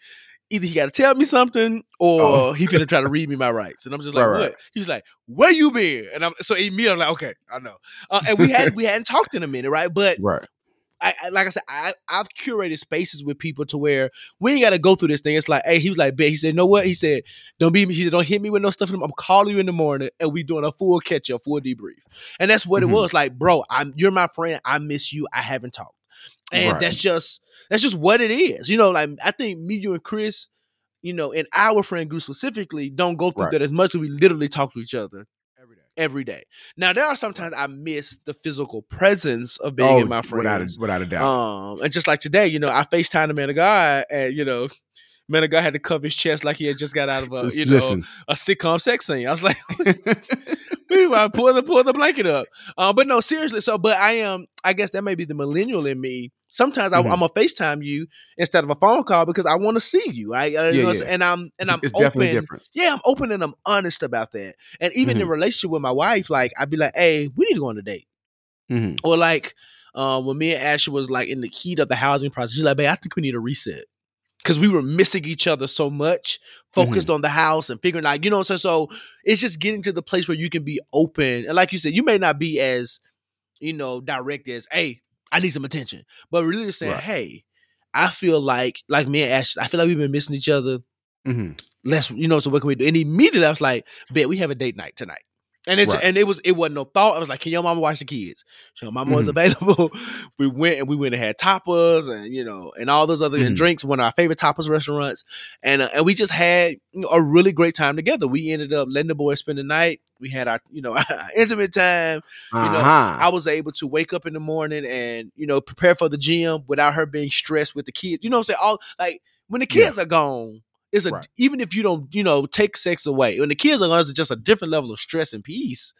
either he got to tell me something or Oh. he finna try to read me my rights. And I'm just like, Right, right. what? He's like, where you been? And I'm so immediately I'm like, okay, I know. Uh, and we had we hadn't talked in a minute, right? But right. I, I like I said, I I've curated spaces with people to where we ain't got to go through this thing. It's like, hey, he was like, bet. He said, know what? He said, don't be. He said, don't hit me with no stuff. I'm calling you in the morning, and we doing a full catch up, full debrief. And that's what Mhm. it was. Like, bro, I'm you're my friend. I miss you. I haven't talked, and Right. that's just that's just what it is. You know, like I think me, you, and Chris, you know, and our friend group specifically, don't go through Right. that as much as we literally talk to each other Every day. every day. Now there are sometimes I miss the physical presence of being in my friends. Oh, without a, without a doubt. Um, and just like today, you know, I FaceTime the man of God, and you know, man of God had to cover his chest like he had just got out of a you know Listen, a sitcom sex scene. I was like, I pull the pull the blanket up. Um, but no, seriously. So, but I am. I guess that may be the millennial in me. Sometimes I, Mhm. I'm a FaceTime you instead of a phone call because I want to see you. I, I Yeah, you know, yeah. and I'm and it's, I'm it's open. definitely different. Yeah, I'm open and I'm honest about that. And even in Mhm. relationship with my wife, like I'd be like, "Hey, we need to go on a date." Mhm. Or like uh, when me and Ashley was like in the heat of the housing process, she's like, "Babe, I think we need a reset." Because we were missing each other so much, focused on the house and figuring out, you know, so so it's just getting to the place where you can be open. And like you said, you may not be as, you know, direct as, hey, I need some attention. But really just saying, Right. hey, I feel like like me and Ash, I feel like we've been missing each other. Mhm. Let's, you know, so what can we do? And immediately I was like, bet we have a date night tonight. And it's Right. and it was it wasn't no thought. I was like, "Can your mama watch the kids?" So your mama was Mhm. available. we went and we went and had tapas and you know and all those other Mhm. drinks. One of our favorite tapas restaurants, and uh, and we just had a really great time together. We ended up letting the boys spend the night. We had our you know our intimate time. You know, Uh-huh. I was able to wake up in the morning and you know prepare for the gym without her being stressed with the kids. You know what I'm saying? All like when the Yeah. kids are gone, it's a Right. even if you don't you know take sex away when the kids are it's just a different level of stress and peace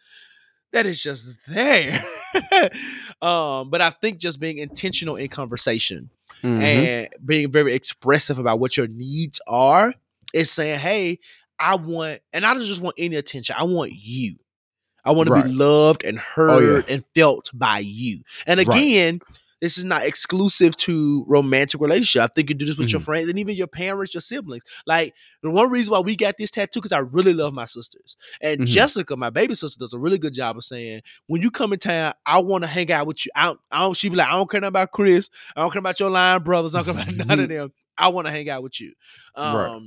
that is just there. um, but I think just being intentional in conversation Mhm. and being very expressive about what your needs are is saying, hey, I want, and I don't just want any attention. I want you. I want to Right. be loved and Oh, yeah. heard and felt by you. And Right. This is not exclusive to romantic relationship. I think you do this with your Mhm. friends and even your parents, your siblings. Like the one reason why we got this tattoo because I really love my sisters. And Mhm. Jessica, my baby sister, does a really good job of saying, when you come in town, I want to hang out with you. I don't, I don't she be like, I don't care nothing about Chris. I don't care about your line brothers. I don't care about none of them. I want to hang out with you. Um Right.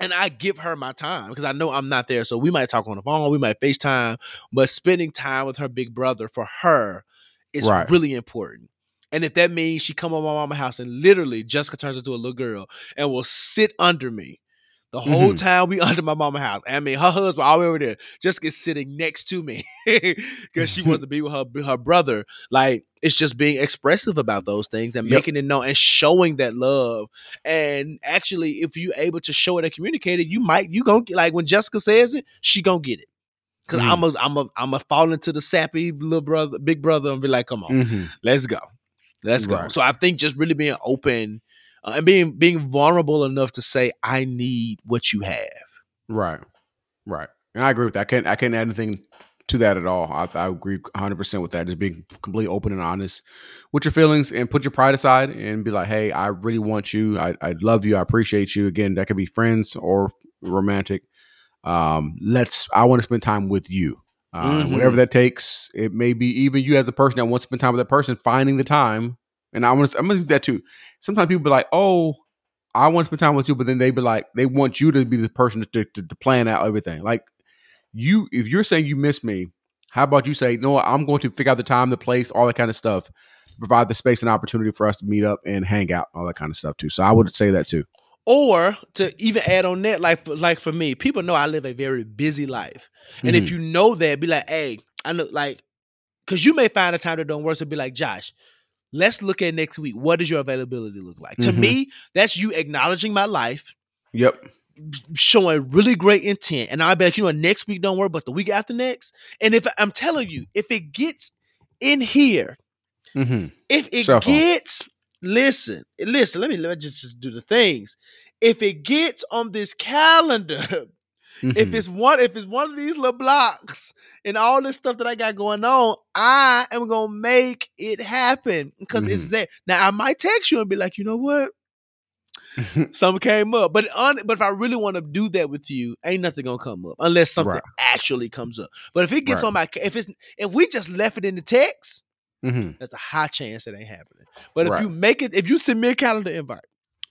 and I give her my time because I know I'm not there. So we might talk on the phone, we might FaceTime, but spending time with her big brother for her is Right. really important. And if that means she come over my mama house and literally Jessica turns into a little girl and will sit under me the whole Mhm. time we under my mama house. I mean, her husband all the way over there, Jessica's sitting next to me because she wants to be with her her brother. Like it's just being expressive about those things and Yep. making it known and showing that love. And actually, if you're able to show it and communicate it, you might you gonna get like when Jessica says it, she gonna get it. because Mhm. I'm a I'm a I'm a fall into the sappy little brother, big brother, and be like, come on, Mhm. let's go, let's go. Right. So I think just really being open uh, and being being vulnerable enough to say, I need what you have. Right, right, and I agree with that. I can't I can't add anything to that at all. I, I agree 100 percent with that. Just being completely open and honest with your feelings and put your pride aside and be like, hey, I really want you. I I love you. I appreciate you. Again, that could be friends or romantic. Um, let's. I want to spend time with you. Uh, Mhm. Whatever that takes. It may be even you as the person that wants to spend time with that person, finding the time. And I want to. I'm gonna do that too. Sometimes people be like, oh. I want to spend time with you, but then they be like, they want you to be the person to, to, to plan out everything. Like you, if you're saying you miss me, how about you say, no, I'm going to figure out the time, the place, all that kind of stuff, provide the space and opportunity for us to meet up and hang out, all that kind of stuff too. So I would say that too. Or to even add on that, like like for me, people know I live a very busy life, and if Mhm. you know that, be like, hey, I know, like, because you may find a time that don't work, so be like, Josh, let's look at next week. What does your availability look like? To Mhm. me, that's you acknowledging my life, Yep. showing really great intent, and I'll be like, you know, next week don't work, but the week after next, and if I'm telling you, if it gets in here, Mm-hmm. if it phone. gets listen listen let me let me just, just do the things if it gets on this calendar Mm-hmm. if it's one if it's one of these little blocks and all this stuff that i got going on i am gonna make it happen because it's Mhm. there now i might text you and be like you know what something came up but on but if i really want to do that with you ain't nothing gonna come up unless something Right. actually comes up but if it gets Right. on my if it's if we just left it in the text mm-hmm. there's a high chance it ain't happening. But if Right. you make it, if you send me a calendar invite,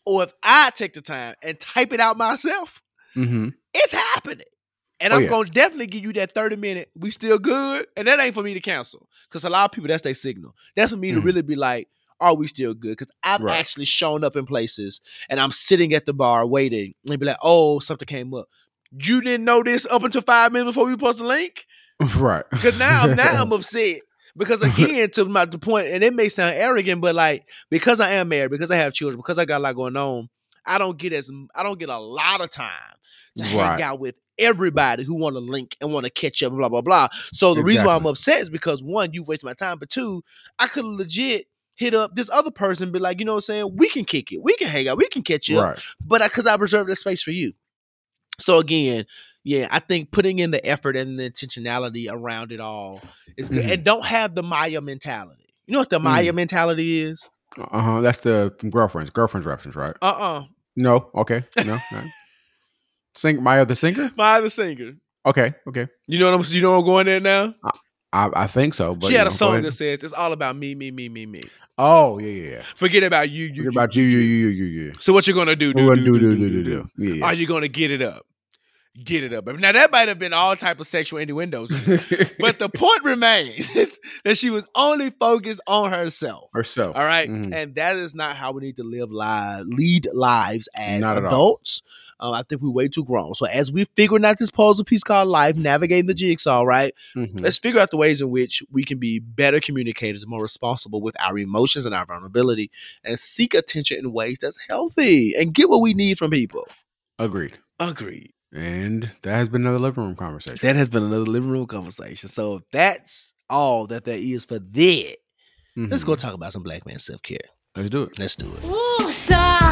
or if I take the time and type it out myself, Mm-hmm. it's happening. And Oh, I'm yeah. gonna definitely give you that 30 minute, we still good. And that ain't for me to cancel. Because a lot of people, that's their signal. That's for me to Mhm. really be like, are we still good? Because I've Right. actually shown up in places and I'm sitting at the bar waiting and be like, oh, something came up. You didn't know this up until five minutes before we post the link? Right. Because now, now I'm upset. Because again, to my the point, and it may sound arrogant, but like because I am married, because I have children, because I got a lot going on, I don't get as I don't get a lot of time to hang out with everybody who want to link and want to catch up, blah blah blah. So the reason why I'm upset is because one, you've wasted my time, but two, I could legit hit up this other person, and be like, you know what I'm saying? We can kick it, we can hang out, we can catch up Right. but because I, reserved that space for you. So again, yeah, I think putting in the effort and the intentionality around it all is good, Mhm. and don't have the Mya mentality. You know what the Mm. Mya mentality is? Uh huh. That's the girlfriends. Girlfriends reference, right? Uh uh No. Okay. No. no. Sing Mya the singer. Mya the singer. Okay. Okay. You know what I'm? You know what I'm going there now. I, I think so. But she had a know, go song that says it's all about me, me, me, me, me. Oh yeah, yeah, yeah. Forget about you, you. Forget you, about you, you, you, you, you, you. So what you're gonna do? We're gonna do, do, do, do, do. Yeah, Are you gonna get it up? Get it up. Now that might have been all type of sexual innuendos, but the point remains that she was only focused on herself. herself. All right? Mhm. and that is not how we need to live live, lead lives as Not adults. Um, I think we're way too grown. So as we're figuring out this puzzle piece called life, navigating the jigsaw, right? Mhm. Let's figure out the ways in which we can be better communicators, more responsible with our emotions and our vulnerability, and seek attention in ways that's healthy and get what we need from people. Agreed. Agreed. And that has been another living room conversation. That has been another living room conversation. So if that's all that there is for that. Let's Mhm. go talk about some black man self care. Let's do it. Let's do it.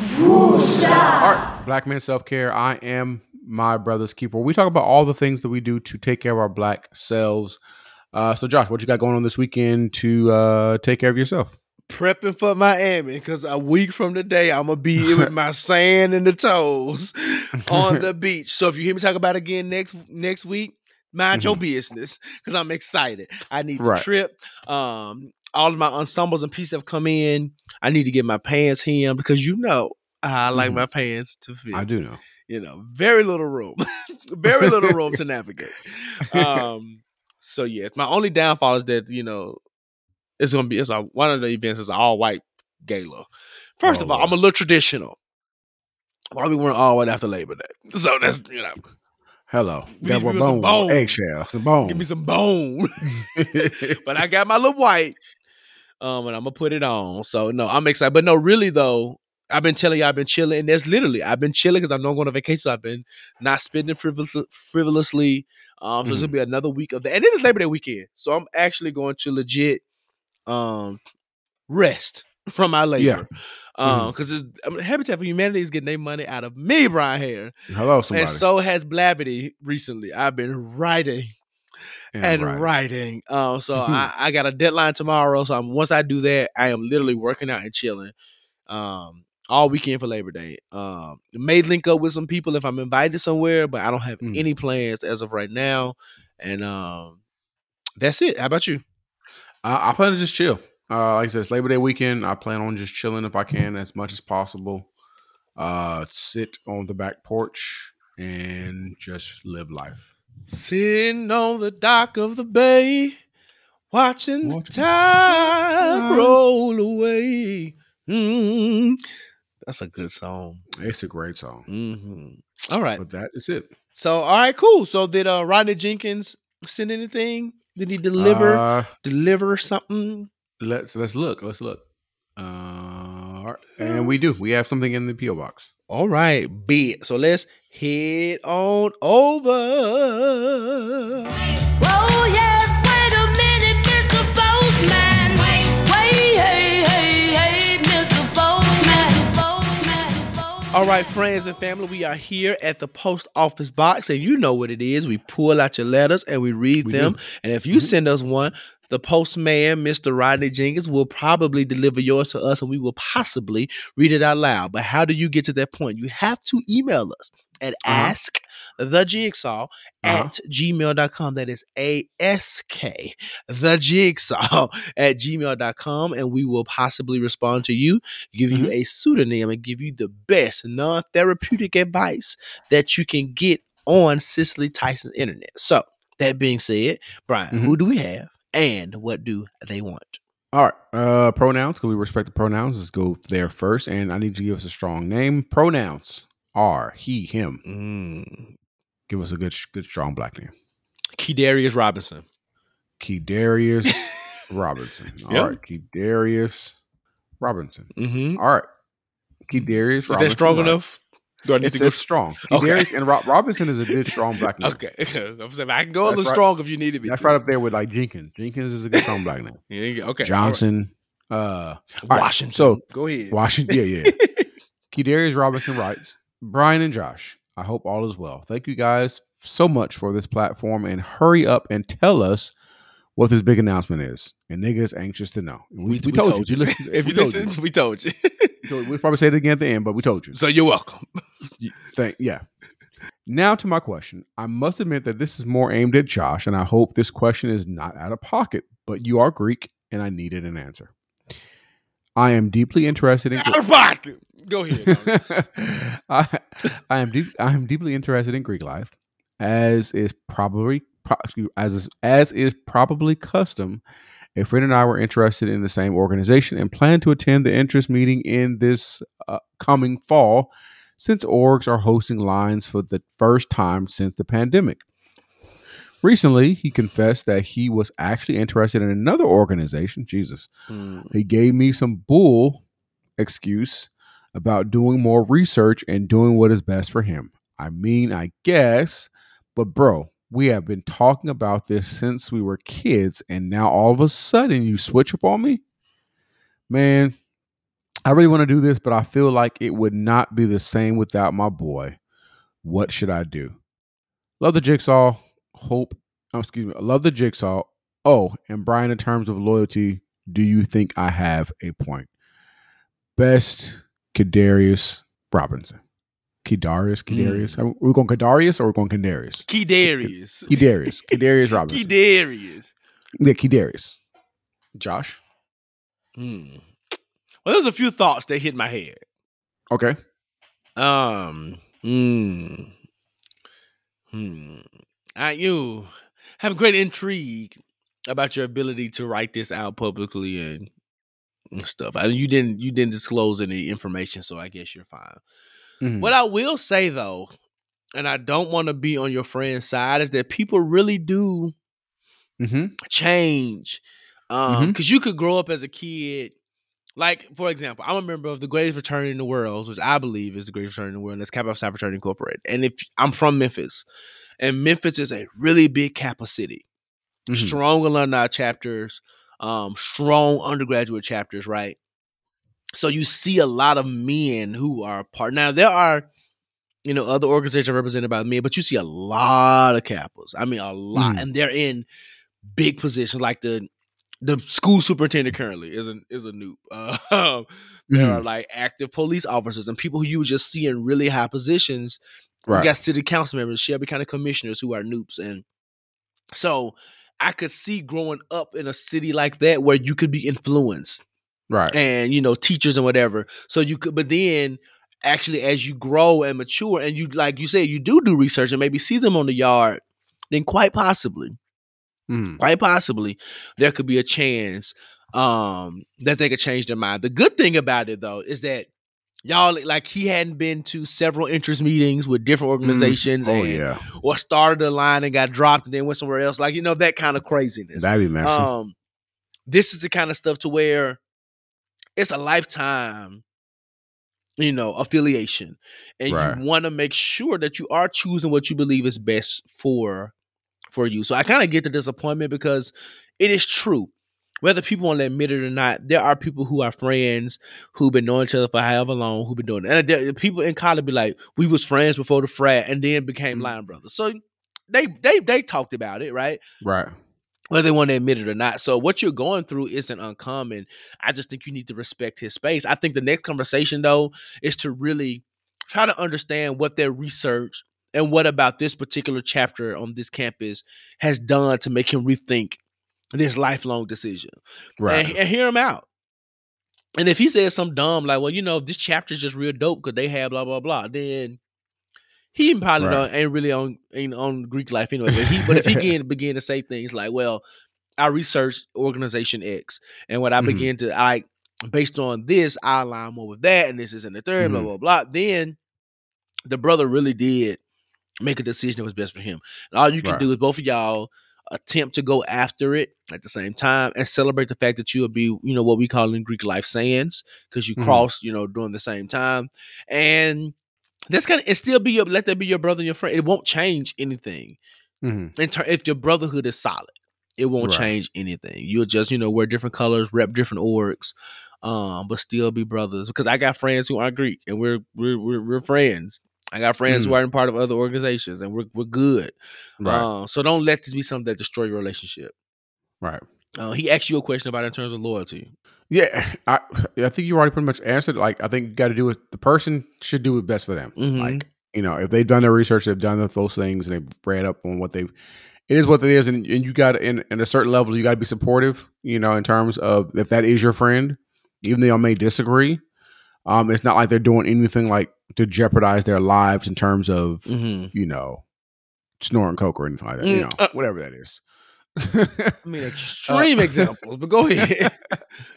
All right, Black Man Self Care. I am my brother's keeper. We talk about all the things that we do to take care of our black selves. Uh, so, Josh, what you got going on this weekend to uh, take care of yourself? Prepping for Miami because a week from today I'm gonna be with my sand in the toes on the beach. So if you hear me talk about it again next next week, mind your business because I'm excited. I need the Right. trip. Um, all of my ensembles and pieces have come in. I need to get my pants hemmed because you know I like Mhm. my pants to fit. I do know. You know, very little room, very little room to navigate. Um, so yes, my only downfall is that you know it's gonna be it's a one of the events is an all white gala. First Oh, of all. I'm a little traditional. Why we weren't all white after Labor Day? So that's you know, Hello. We Got need one to do some bone, eggshell, some bone. give me some bone. but I got my little white, um, and I'm gonna put it on. So no, I'm excited. But no, really though, I've been telling you I've been chilling, and that's literally I've been chilling because I know I'm going on vacation. So I've been not spending frivolous, frivolously. Um, so it's gonna be another week of that, and then it's Labor Day weekend. So I'm actually going to legit, um, rest from my labor. Yeah. Um, because I mean, Habitat for Humanity is getting their money out of me, Bryan Hare, Hello, somebody. and so has Blavity recently. I've been writing and right. writing. Um, so Mhm. I, I got a deadline tomorrow. So I'm, once I do that, I am literally working out and chilling. Um, all weekend for Labor Day. Um, may link up with some people if I'm invited somewhere, but I don't have Mm. any plans as of right now. And um, that's it. How about you? I, I plan to just chill. Uh, like I said, it's Labor Day weekend. I plan on just chilling if I can as much as possible. Uh, sit on the back porch and just live life. Sitting on the dock of the bay, watching the Watching time time. roll away. Mm. That's a good song. It's a great song. hmm All right. But that is it. So, all right, cool. So, did uh, Rodney Jenkins send anything? Did he deliver Uh, deliver something? let's let's look. Let's look. Uh, and we do. We have something in the PO box. All right, bid. So let's head on over. All right, friends and family, we are here at the post office box, and you know what it is. We pull out your letters and we read We them. do. And if you Mhm. send us one, the postman, Mr. Rodney Jenkins, will probably deliver yours to us and we will possibly read it out loud. But how do you get to that point? You have to email us at Uh-huh. ask the jigsaw Uh-huh. at gmail.com. That is A S K, the jigsaw at gmail.com. And we will possibly respond to you, give you a pseudonym, and give you the best non therapeutic advice that you can get on Cicely Tyson's internet. So, that being said, Bryan, Mhm. who do we have and what do they want? All right. Uh, pronouns, because we respect the pronouns. Let's go there first. And I need you to give us a strong name. Pronouns are he, him. Mm. Give us a good, good, strong black name. Kedarius Robinson. Keydarius Robinson. All Yep. right. Robinson. Mm-hmm. All right. Keydarius Is Robinson. that strong right. enough? Do I need It's, to go? strong. Okay. Keydarius and Ro- Robinson is a good, strong black name. Okay. I'm saying I can go a little right. strong if you needed me. That's to. right up there with like Jenkins. Jenkins is a good, strong black name. Yeah. Okay. Johnson. Uh, right. right, Washington. so- go ahead. Washington. Yeah, yeah. Keydarius Robinson writes, Bryan and Josh, I hope all is well. Thank you guys so much for this platform and hurry up and tell us what this big announcement is. And niggas anxious to know. And We, we, told, you. You listen- if you told listen, we told you. We'll probably say it again at the end, but we told you. so you're welcome. Thank, yeah. Now to my question. I must admit that this is more aimed at Josh, and I hope this question is not out of pocket, but you are Greek, and I needed an answer. I am deeply interested in. Go ahead. I, I am deep, I am deeply interested in Greek life, as is probably pro- as is, as is probably custom. A friend and I were interested in the same organization and plan to attend the interest meeting in this uh, coming fall, since orgs are hosting lines for the first time since the pandemic. Recently, he confessed that he was actually interested in another organization. Jesus, Hmm. he gave me some bull excuse about doing more research and doing what is best for him. I mean, I guess, but bro, we have been talking about this since we were kids, and now all of a sudden you switch up on me? Man, I really want to do this, but I feel like it would not be the same without my boy. What should I do? Love the jigsaw. Hope, oh, excuse me. I love the jigsaw. Oh, and Bryan, in terms of loyalty, do you think I have a point? Best Kadarius Robinson. Kadarius, Kadarius. Are we going Kadarius or we're going Kadarius? Key Darius. Kadarius. Kadarius Robinson. Darius. Yeah, Kadarius. Josh. Hmm. Well, there's a few thoughts that hit my head. Okay. Um. Hmm. Hmm. I you have great intrigue about your ability to write this out publicly and, stuff. I, you didn't you didn't disclose any information, so I guess you're fine. Mhm. What I will say though, and I don't want to be on your friend's side, is that people really do Mhm. change. Um, Mhm. because you could grow up as a kid. Like, for example, I'm a member of the greatest fraternity in the world, which I believe is the greatest fraternity in the world, and that's Kappa Psi Fraternity Incorporated. And if I'm from Memphis, and Memphis is a really big Kappa city, Mhm. strong alumni chapters, um, strong undergraduate chapters, right? So you see a lot of men who are part. Now there are, you know, other organizations represented by men, but you see a lot of Kappas. I mean, a lot, Mm. and they're in big positions. Like the the school superintendent currently is a is a Nupe. Uh, there are like active police officers and people who you just see in really high positions Right. we got city council members, Shelby County commissioners who are Nupes. And so I could see growing up in a city like that where you could be influenced Right. and, you know, teachers and whatever. So you could, but then actually as you grow and mature and you, like you said, you do do research and maybe see them on the yard, then quite possibly, Mhm. quite possibly there could be a chance um that they could change their mind. The good thing about it though is that y'all like he hadn't been to several interest meetings with different organizations Oh and yeah. or started a line and got dropped and then went somewhere else. Like, you know, that kind of craziness. That'd be messy. Um, this is the kind of stuff to where it's a lifetime, you know, affiliation. And Right. you want to make sure that you are choosing what you believe is best for for you. So I kind of get the disappointment because it is true. Whether people want to admit it or not, there are people who are friends who've been knowing each other for however long who've been doing it. And there- people in college be like, we was friends before the frat and then became Mhm. line brothers. So they they they talked about it, right? right. Whether they want to admit it or not. So what you're going through isn't uncommon. I just think you need to respect his space. I think the next conversation though is to really try to understand what their research and what about this particular chapter on this campus has done to make him rethink this lifelong decision Right. and, and hear him out. And if he says something dumb like, "Well, you know, this chapter is just real dope because they have blah blah blah," then he probably Right. don't, ain't really on ain't on Greek life anyway. But, he, but if he begin begin to say things like, "Well, I researched organization X, and when I Mhm. begin to I based on this, I align more with that, and this is in the 3rd blah Mhm. blah blah," then the brother really did make a decision that was best for him. And all you can Right. do is both of y'all attempt to go after it at the same time and celebrate the fact that you'll be, you know, what we call in Greek life sands, because you Mhm. cross, you know, during the same time. And that's kind of and still be your let that be your brother and your friend. It won't change anything. Mhm. In ter- if your brotherhood is solid, it won't Right. change anything. You'll just, you know, wear different colors, rep different orgs, um, but still be brothers. Because I got friends who aren't Greek and we're we're we're, we're friends. I got friends who Mm. aren't part of other organizations and we're we're good. Right. Uh, so don't let this be something that destroy your relationship. right. Uh, he asked you a question about it in terms of loyalty. Yeah, I I think you already pretty much answered. Like, I think you got to do what the person should do what's best for them. Mhm. Like, you know, if they've done their research, they've done those things, and they've read up on what they've. It is what it is, and, and you got in in a certain level, you got to be supportive. You know, in terms of if that is your friend, even though y'all may disagree, um, it's not like they're doing anything like to jeopardize their lives in terms of Mm-hmm. you know snoring coke or anything like that. You Mm, know, uh, whatever that is. I mean, extreme examples, but go ahead.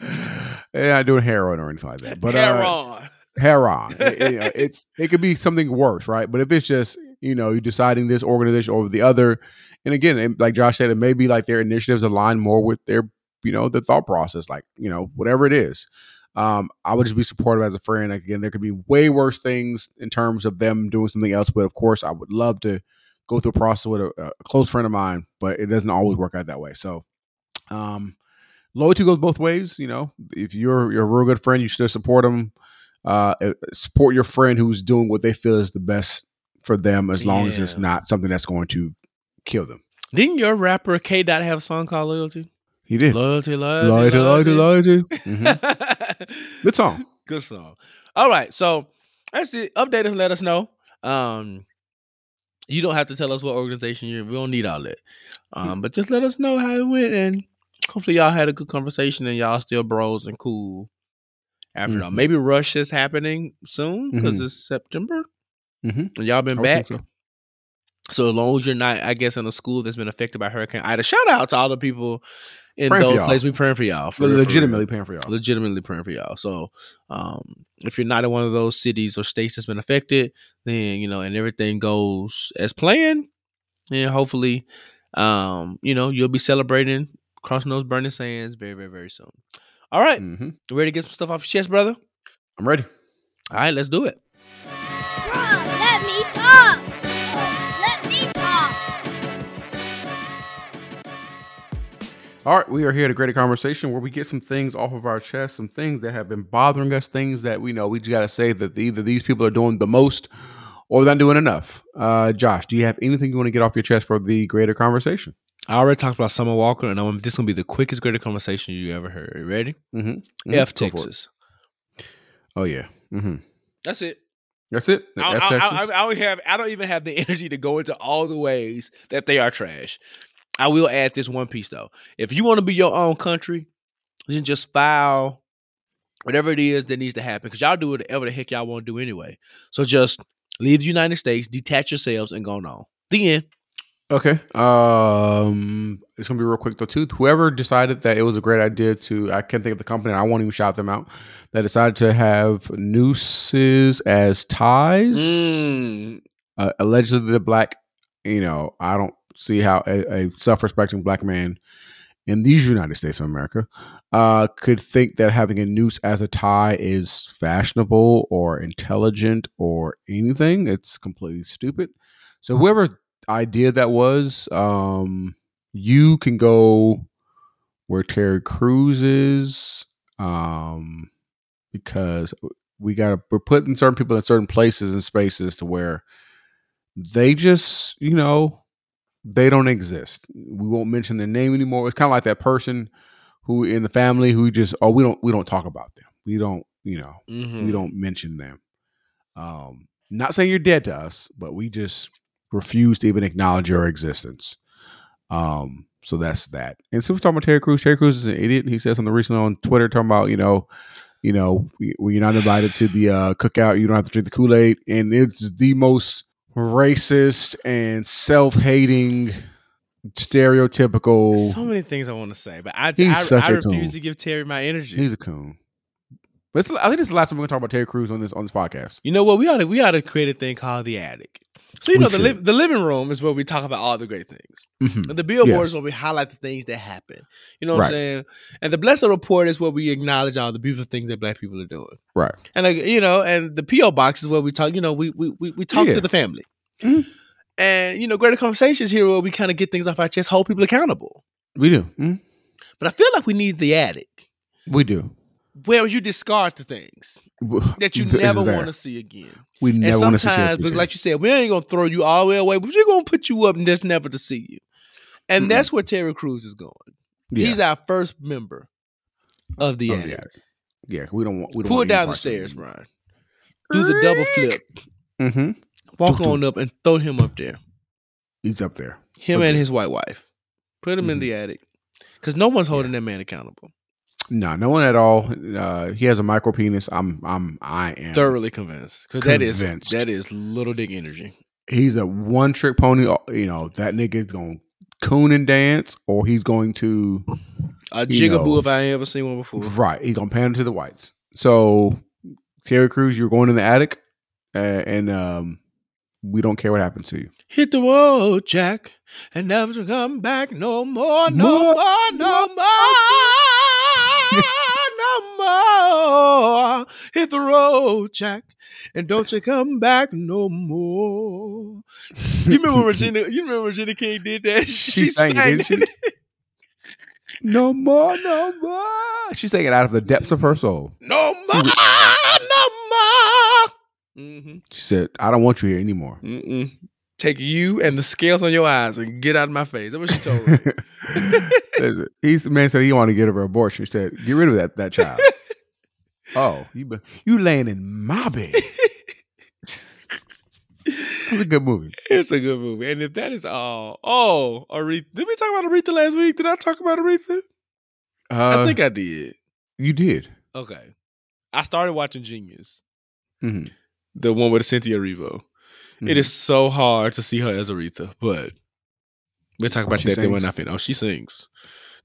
They're not doing heroin or anything like that. But uh, heroin. It- it, you know, it's it could be something worse, right? But if it's just you know you deciding this organization over the other, and again, it- like Josh said, it may be like their initiatives align more with their you know the thought process, like you know whatever it is. Um, I would just be supportive as a friend. Like, again, there could be way worse things in terms of them doing something else, but of course, I would love to go through a process with a, a close friend of mine, but it doesn't always work out that way. So, um, loyalty goes both ways. You know, if you're you're a real good friend, you should support them. Uh, uh, support your friend who's doing what they feel is the best for them, as long as it's not something that's going to kill them. Didn't your rapper K Dot have a song called Loyalty? He did. Loyalty, loyalty, Loyalty, loyalty, loyalty. Mhm. Good song. Good song. All right, so that's it. Update us and let us know. Um, you don't have to tell us what organization you're. in. We don't need all that. Um, but just let us know how it went, and hopefully y'all had a good conversation and y'all still bros and cool. After all, Mhm. maybe Rush is happening soon because Mhm. it's September, Mhm. and y'all been back. so. So as long as you're not, I guess, in a school that's been affected by Hurricane Ida, shout out to all the people in Praying those places. We praying for y'all. For real, for legitimately paying for y'all. legitimately praying for y'all. So, um, if you're not in one of those cities or states that's been affected, then you know, and everything goes as planned, then hopefully, um, you know, you'll be celebrating crossing those burning sands very, very, very soon. All right, hmm ready to get some stuff off your chest, brother? I'm ready. All right, let's do it. All right, we are here at a greater conversation where we get some things off of our chest, some things that have been bothering us, things that we know we just got to say that either these people are doing the most or they're not doing enough. Uh, Josh, do you have anything you want to get off your chest for the greater conversation? I already talked about Summer Walker, and I'm, this gonna be the quickest, greater conversation you ever heard. You ready? Mm-hmm. F Texas. Oh yeah. Mm-hmm. That's it. That's it. I, F I, Texas? I, I don't have. I don't even have the energy to go into all the ways that they are trash. I will add this one piece though. If you want to be your own country, then just file whatever it is that needs to happen because y'all do whatever the heck y'all want to do anyway. So just leave the United States, detach yourselves, and go on. The end. Okay. Um, it's gonna be real quick though too. Whoever decided that it was a great idea to, I can't think of the company. I won't even shout them out. That decided to have nooses as ties. Mm. Uh, allegedly, the black. You know, I don't see how a, a self-respecting black man in these United States of America uh, could think that having a noose as a tie is fashionable or intelligent or anything. It's completely stupid. So whoever idea that was, um, you can go where Terry Crews is, um, because we got we're putting certain people in certain places and spaces to where they just you know they don't exist. We won't mention their name anymore. It's kind of like that person who in the family who just oh we don't we don't talk about them. We don't you know Mhm. we don't mention them. Um, not saying you're dead to us, but we just refuse to even acknowledge your existence. Um, so that's that. And so we're talking about Terry Crews. Terry Crews is an idiot. He said something recently on Twitter talking about, you know, you know, when you're not invited to the uh, cookout, you don't have to drink the Kool Aid, and it's the most racist and self-hating, stereotypical. So many things I want to say, but I I, such I a refuse coon. to give Terry my energy. He's a coon. But it's, I think this is the last time we're gonna talk about Terry Crews on this on this podcast. You know what? We ought to we ought to create a thing called the attic. So you We know the li- the living room is where we talk about all the great things. Mhm. And the billboard Yes. is where we highlight the things that happen. You know what Right. I'm saying? And the blessed report is where we acknowledge all the beautiful things that black people are doing. Right. And like, you know, and the PO box is where we talk. You know, we we we, we talk Yeah. to the family. Mhm. And you know, greater conversations here where we kind of get things off our chest, hold people accountable. We do. Mhm. But I feel like we need the attic We do. where you discard the things that you never want to see again. We never want to see sometimes, but like you said, we ain't gonna throw you all the way away, but we're gonna put you up and just never to see you. And Mm-mm. that's where Terry Crews is going. yeah. He's our first member of the attic. yeah. Yeah, we don't want. We don't Pull want down the stairs, Bryan. Do the double flip. Mm-hmm. Walk Doo-doo. on up and throw him up there. He's up there. Him Okay. and his white wife. Put him in Mhm. the attic. Because no one's holding that man accountable. No, no one at all. Uh, he has a micro penis. I'm, I'm, I am. Thoroughly convinced because that is that is little dick energy. He's a one trick pony. You know that nigga's going to coon and dance, or he's going to A jigaboo know. if I ain't ever seen one before. right. He's gonna pander to the whites. So, Terry Crews, you're going in the attic, uh, and um, we don't care what happens to you. Hit the road, Jack, and never to come back no more, no More. more, no more, no more. Hit the road, Jack, and don't you come back no more. You remember Regina? You remember Regina King did that? She, sang, it, didn't she? no more, no more. She sang it out of the depths of her soul. No more, no more. Mm-hmm. She said, "I don't want you here anymore." Mm-mm. Take you and the scales on your eyes and get out of my face. That's what she told me. He's the man said he wanted to get her abortion. She said, "Get rid of that that child." oh, you you laying in my bed. It's a good movie. It's a good movie. And if that is all, oh, Aretha. Did we talk about Aretha last week? Did I talk about Aretha? Uh, I think I did. you did. Okay. I started watching Genius, Mhm. the one with Cynthia Erivo. It is so hard to see her as Aretha, but we'll talk about she that then when? I finish. Oh, she sings.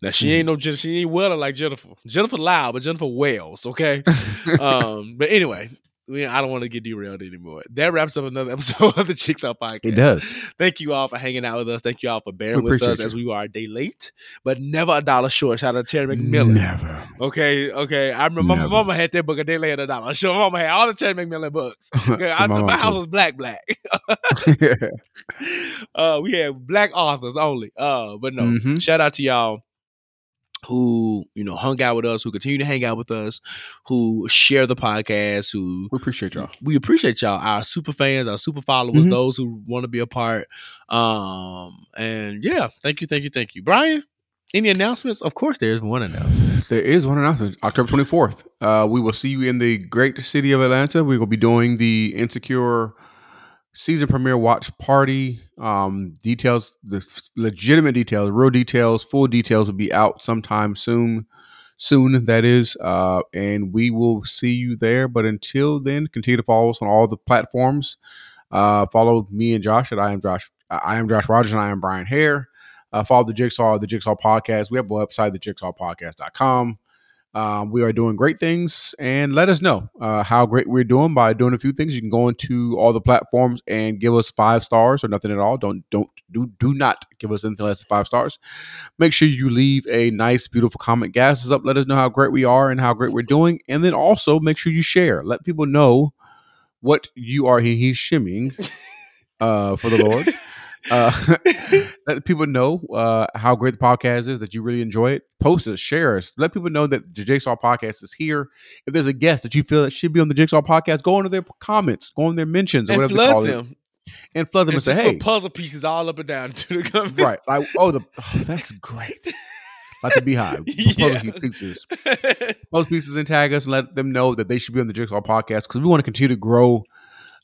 Now she Mhm. ain't no Jen- she ain't well like Jennifer. Jennifer loud, but Jennifer Wells, okay? um, but anyway, we, I don't want to get derailed anymore. That wraps up another episode of the Jigsaw Podcast. it does. Thank you all for hanging out with us. Thank you all for bearing We with us appreciate as we are a day late, but never a dollar short. Shout out to Terry McMillan. Never. Okay, okay. I remember my mama had that book a day later. A dollar. Sure, my mama had all the Terry McMillan books. Okay, I, My my, house was black, black. uh, we had black authors only. Uh, but no, Mhm. shout out to y'all who you know hung out with us, who continue to hang out with us, who share the podcast, who we appreciate y'all. we appreciate y'all, our super fans, our super followers, Mhm. those who want to be a part. Um, and yeah, thank you, thank you, thank you, Bryan. Any announcements? Of course, there's one announcement. There is one announcement. October 24th. Uh, we will see you in the great city of Atlanta. We will be doing the Insecure season premiere watch party. Um, details, the legitimate details, real details, full details will be out sometime soon. Soon, that is. Uh, and we will see you there. But until then, continue to follow us on all the platforms. Uh, follow me and Josh at I am Josh. I am Josh Rogers and I am Bryan Hare. Uh, follow the Jigsaw, the Jigsaw Podcast. We have a website, thejigsawpodcast.com. Um, we are doing great things, and let us know uh, how great we're doing by doing a few things. You can go into all the platforms and give us five stars or nothing at all. Don't don't do do not give us anything less than five stars. Make sure you leave a nice, beautiful comment. Gas us up. Let us know how great we are and how great we're doing, and then also make sure you share. Let people know what you are. He, he's shimming uh, for the Lord. Uh, let people know uh, how great the podcast is, that you really enjoy it. Post us, share us. Let people know that the Jigsaw podcast is here. If there's a guest that you feel that should be on the Jigsaw podcast, go into their comments, go in their mentions, or And whatever they call flood it, and flood them and, And say, "Hey, put puzzle pieces all up and down to the comments. right? Like, oh, the oh, that's great." Like the beehive, Yeah. puzzle pieces, post pieces, and tag us, and let them know that they should be on the Jigsaw podcast because we want to continue to grow.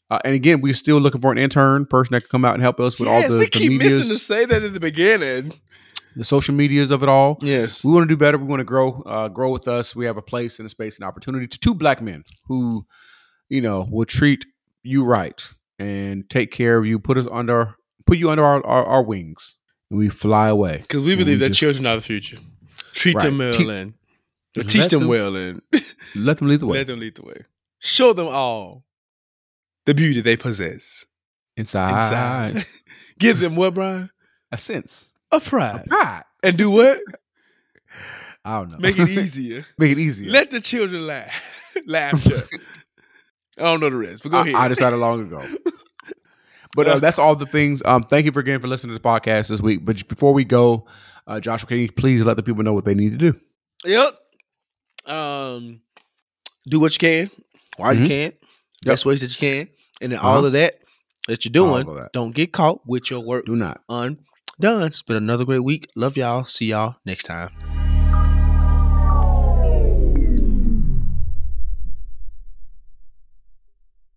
Uh, and again, we're still looking for an intern person that can come out and help us with all the, we the keep medias, missing to say that in the beginning. the social medias of it all. Yes. We want to do better. We want to grow, uh, grow with us. We have a place and a space and opportunity to two black men who, you know, will treat you right and take care of you, put us under, put you under our, our, our wings, and we fly away. Because we believe we that just- children are the future. Treat them well Te- and teach them, them- well and Let them lead the way let them lead the way. Show them all the beauty they possess inside. inside. Give them what, Bryan? A sense, A a pride. pride. And do what? I don't know. Make it easier. Make it easier. Let the children laugh. Laughter. I don't know the rest, but go I, ahead. I decided long ago. But uh, that's all the things. Um, thank you for again for listening to the podcast this week. But before we go, uh, Joshua, can you please let the people know what they need to do? Yep. Um, do what you can while you Mhm. can, best ways that you can, and then Uh-huh. all of that that you're doing. That. Don't get caught with your work Do not. undone. It's been another great week. Love y'all. See y'all next time.